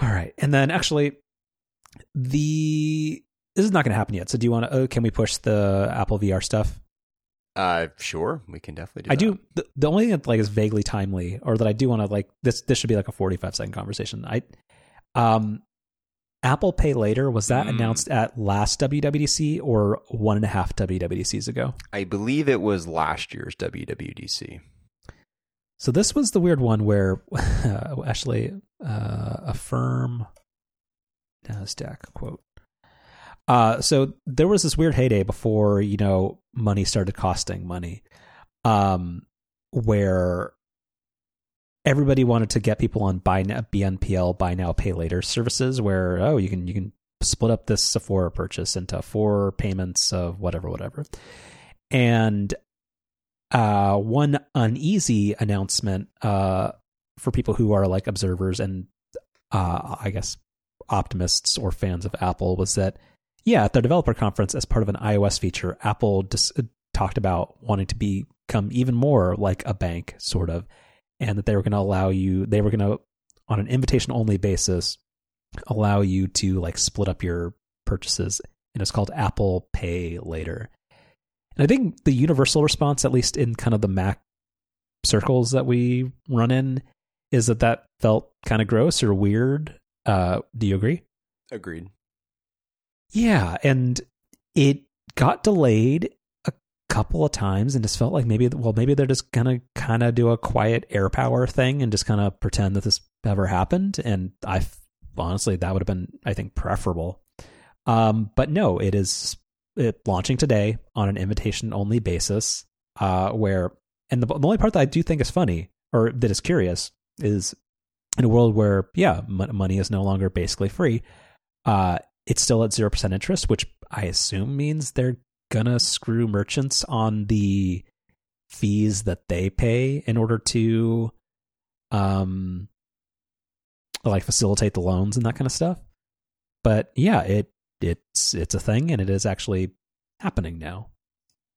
All right, and then actually, the this is not going to happen yet. So do you want to? Oh, can we push the Apple VR stuff? Uh, sure, we can definitely do. I that. do. The, the only thing that like is vaguely timely, or that I do want to like this. This should be like a forty-five second conversation. I, um, Apple Pay Later was that Mm. announced at last WWDC or one and a half WWDCs ago? I believe it was last year's WWDC. So this was the weird one where actually uh, Affirm Nasdaq quote. Uh, so there was this weird heyday before you know money started costing money, um, where everybody wanted to get people on buy now, BNPL buy now pay later services where oh you can you can split up this Sephora purchase into four payments of whatever whatever, and uh, one uneasy announcement uh, for people who are like observers and uh, I guess optimists or fans of Apple was that yeah at their developer conference as part of an iOS feature Apple dis- talked about wanting to become even more like a bank sort of and that they were going to allow you they were going to on an invitation only basis allow you to like split up your purchases and it's called Apple Pay Later and I think the universal response, at least in kind of the Mac circles that we run in, is that that felt kind of gross or weird. Uh, do you agree? Agreed. Yeah, and it got delayed a couple of times, and just felt like maybe, well, maybe they're just gonna kind of do a quiet AirPower thing and just kind of pretend that this ever happened. And I honestly, that would have been, I think, preferable. Um, but no, it is it launching today on an invitation only basis. Uh, where and the, the only part that I do think is funny or that is curious is in a world where yeah, m- money is no longer basically free. Uh, it's still at zero percent interest, which I assume means they're gonna screw merchants on the fees that they pay in order to, um, like facilitate the loans and that kind of stuff. But yeah, it it's it's a thing and it is actually happening now.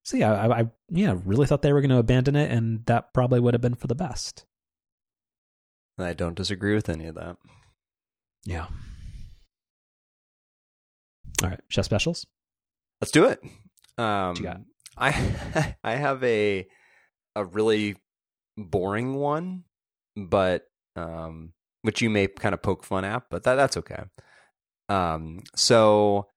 So yeah, I, I yeah really thought they were going to abandon it, and that probably would have been for the best. I don't disagree with any of that. Yeah. All right, chef specials. Let's do it. Um, you got? I I have a a really boring one, but um, which you may kind of poke fun at, but that that's okay. Um, so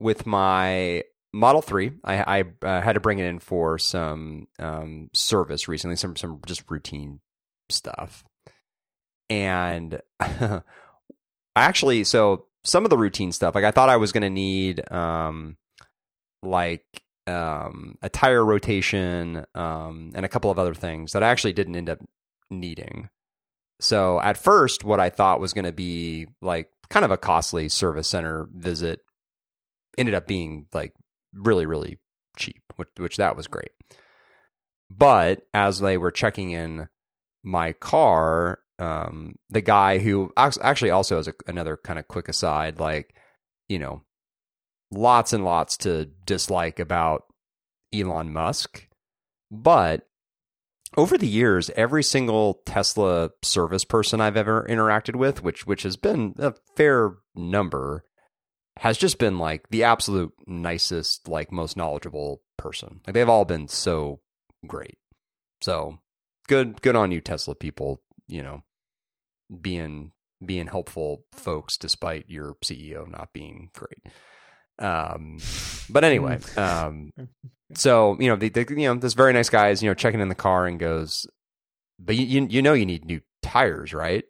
with my Model Three, I, I uh, had to bring it in for some um, service recently, some some just routine stuff, and I actually so some of the routine stuff, like I thought I was going to need um, like um, a tire rotation um, and a couple of other things that I actually didn't end up needing. So at first, what I thought was going to be like kind of a costly service center visit ended up being like really, really cheap, which, which that was great. But as they were checking in my car, um, the guy who actually also has a, another kind of quick aside, like, you know, lots and lots to dislike about Elon Musk. But over the years, every single Tesla service person I've ever interacted with, which which has been a fair number, has just been like the absolute nicest, like most knowledgeable person. Like they've all been so great. So good good on you, Tesla people, you know, being being helpful folks despite your CEO not being great. Um, but anyway, um, so you know, the, the, you know, this very nice guy is you know checking in the car and goes, "But you you, you know you need new tires, right?"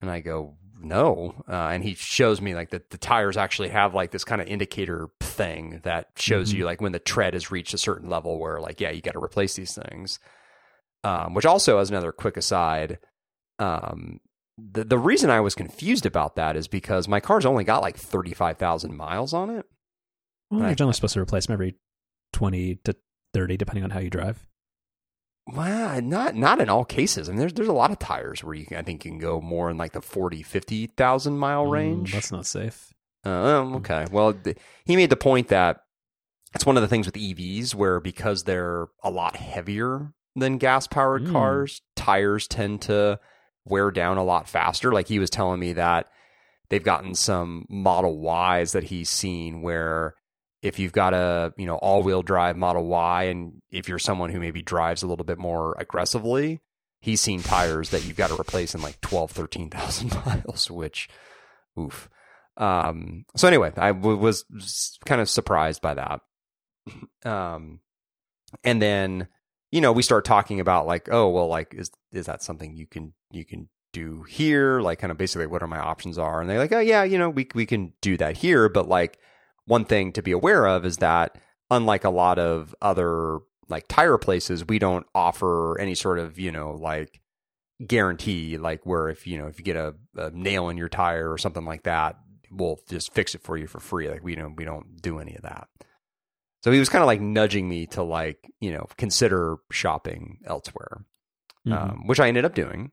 And I go, "No," uh, and he shows me like that the tires actually have like this kind of indicator thing that shows mm-hmm. you like when the tread has reached a certain level where like yeah you got to replace these things. Um, which also, as another quick aside, um, the the reason I was confused about that is because my car's only got like thirty five thousand miles on it. Well, you're generally supposed to replace them every twenty to thirty, depending on how you drive. Well, not not in all cases. I mean, there's there's a lot of tires where you can, I think you can go more in like the 40, 50,000 mile mm, range. Mm, that's not safe. Uh, um, okay. Well, th- he made the point that it's one of the things with EVs where because they're a lot heavier than gas powered mm. cars, tires tend to wear down a lot faster. Like he was telling me that they've gotten some Model Ys that he's seen where if you've got a you know all wheel drive Model Y and if you're someone who maybe drives a little bit more aggressively, he's seen tires that you've got to replace in like 12, 13,000 miles, which oof. Um, so anyway, I w- was kind of surprised by that. Um, and then you know we start talking about like oh well like is is that something you can you can do here? Like kind of basically what are my options are? And they're like oh yeah you know we we can do that here. But like one thing to be aware of is that unlike a lot of other like tire places we don't offer any sort of you know like guarantee like where if you know if you get a, a nail in your tire or something like that we'll just fix it for you for free. Like we don't we don't do any of that so he was kind of like nudging me to like, you know, consider shopping elsewhere, mm-hmm. um, which I ended up doing.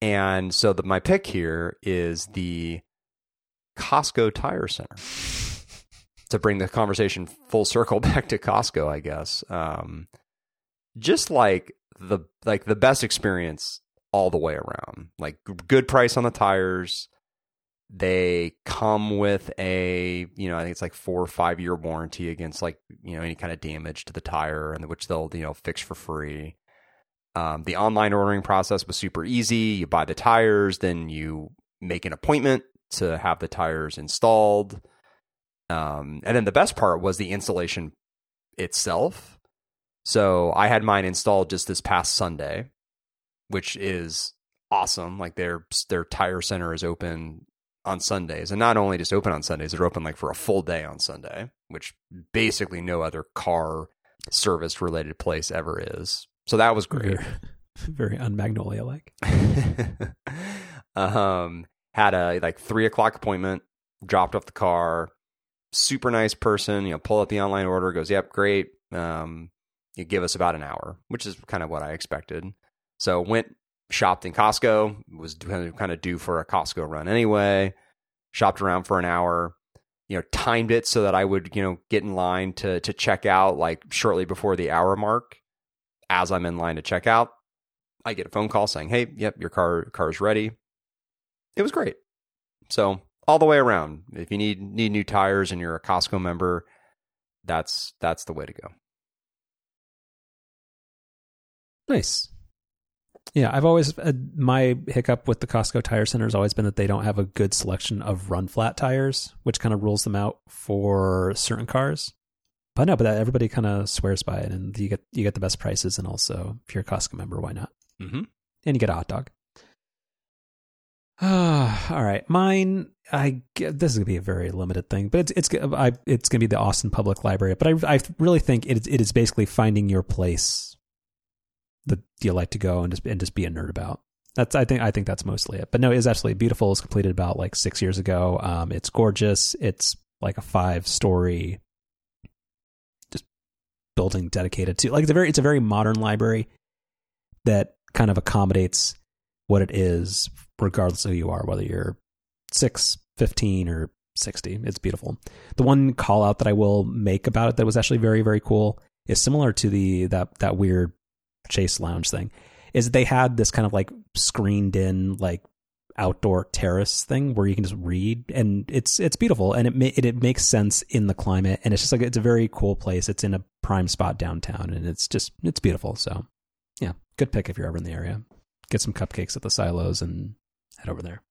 And so the, my pick here is the Costco Tire Center. to bring the conversation full circle back to Costco, I guess. Um, just like the like the best experience all the way around. Like good price on the tires, they come with a, you know, I think it's like four or five year warranty against like, you know, any kind of damage to the tire and which they'll, you know, fix for free. Um, the online ordering process was super easy. You buy the tires, then you make an appointment to have the tires installed. Um, and then the best part was the installation itself. So I had mine installed just this past Sunday, which is awesome. Like their their tire center is open on Sundays, and not only just open on Sundays, they're open like for a full day on Sunday, which basically no other car service related place ever is. So that was great. Very, very unmagnolia like. um, had a like three o'clock appointment, dropped off the car. Super nice person, you know, pull up the online order, goes, Yep, great. Um, you give us about an hour, which is kind of what I expected. So went shopped in Costco, was kind of due for a Costco run anyway. Shopped around for an hour, you know, timed it so that I would, you know, get in line to to check out like shortly before the hour mark. As I'm in line to check out, I get a phone call saying, "Hey, yep, your car car's ready." It was great. So all the way around, if you need need new tires and you're a Costco member, that's that's the way to go. Nice. Yeah, I've always uh, my hiccup with the Costco tire center has always been that they don't have a good selection of run flat tires, which kind of rules them out for certain cars. But no, but that, everybody kind of swears by it, and you get you get the best prices, and also if you're a Costco member, why not? Mm-hmm. And you get a hot dog. Ah, all right. Mine, I this is gonna be a very limited thing, but it's it's I, it's gonna be the Austin Public Library. But I I really think it it is basically finding your place that you like to go and just and just be a nerd about. that's I think I think that's mostly it. But no, it's absolutely beautiful. It's completed about like six years ago. Um, it's gorgeous. It's like a five story, just building dedicated to like it's a very it's a very modern library that kind of accommodates what it is, regardless of who you are, whether you're six, 15, or 60. It's beautiful. The one call out that I will make about it that was actually very, very cool is similar to the that that weird chase lounge thing. Is they had this kind of like screened in like outdoor terrace thing where you can just read and it's it's beautiful and it it, it makes sense in the climate and it's just like it's a very cool place. It's in a prime spot downtown and it's just it's beautiful. So yeah, good pick if you're ever in the area. Get some cupcakes at the silos and head over there.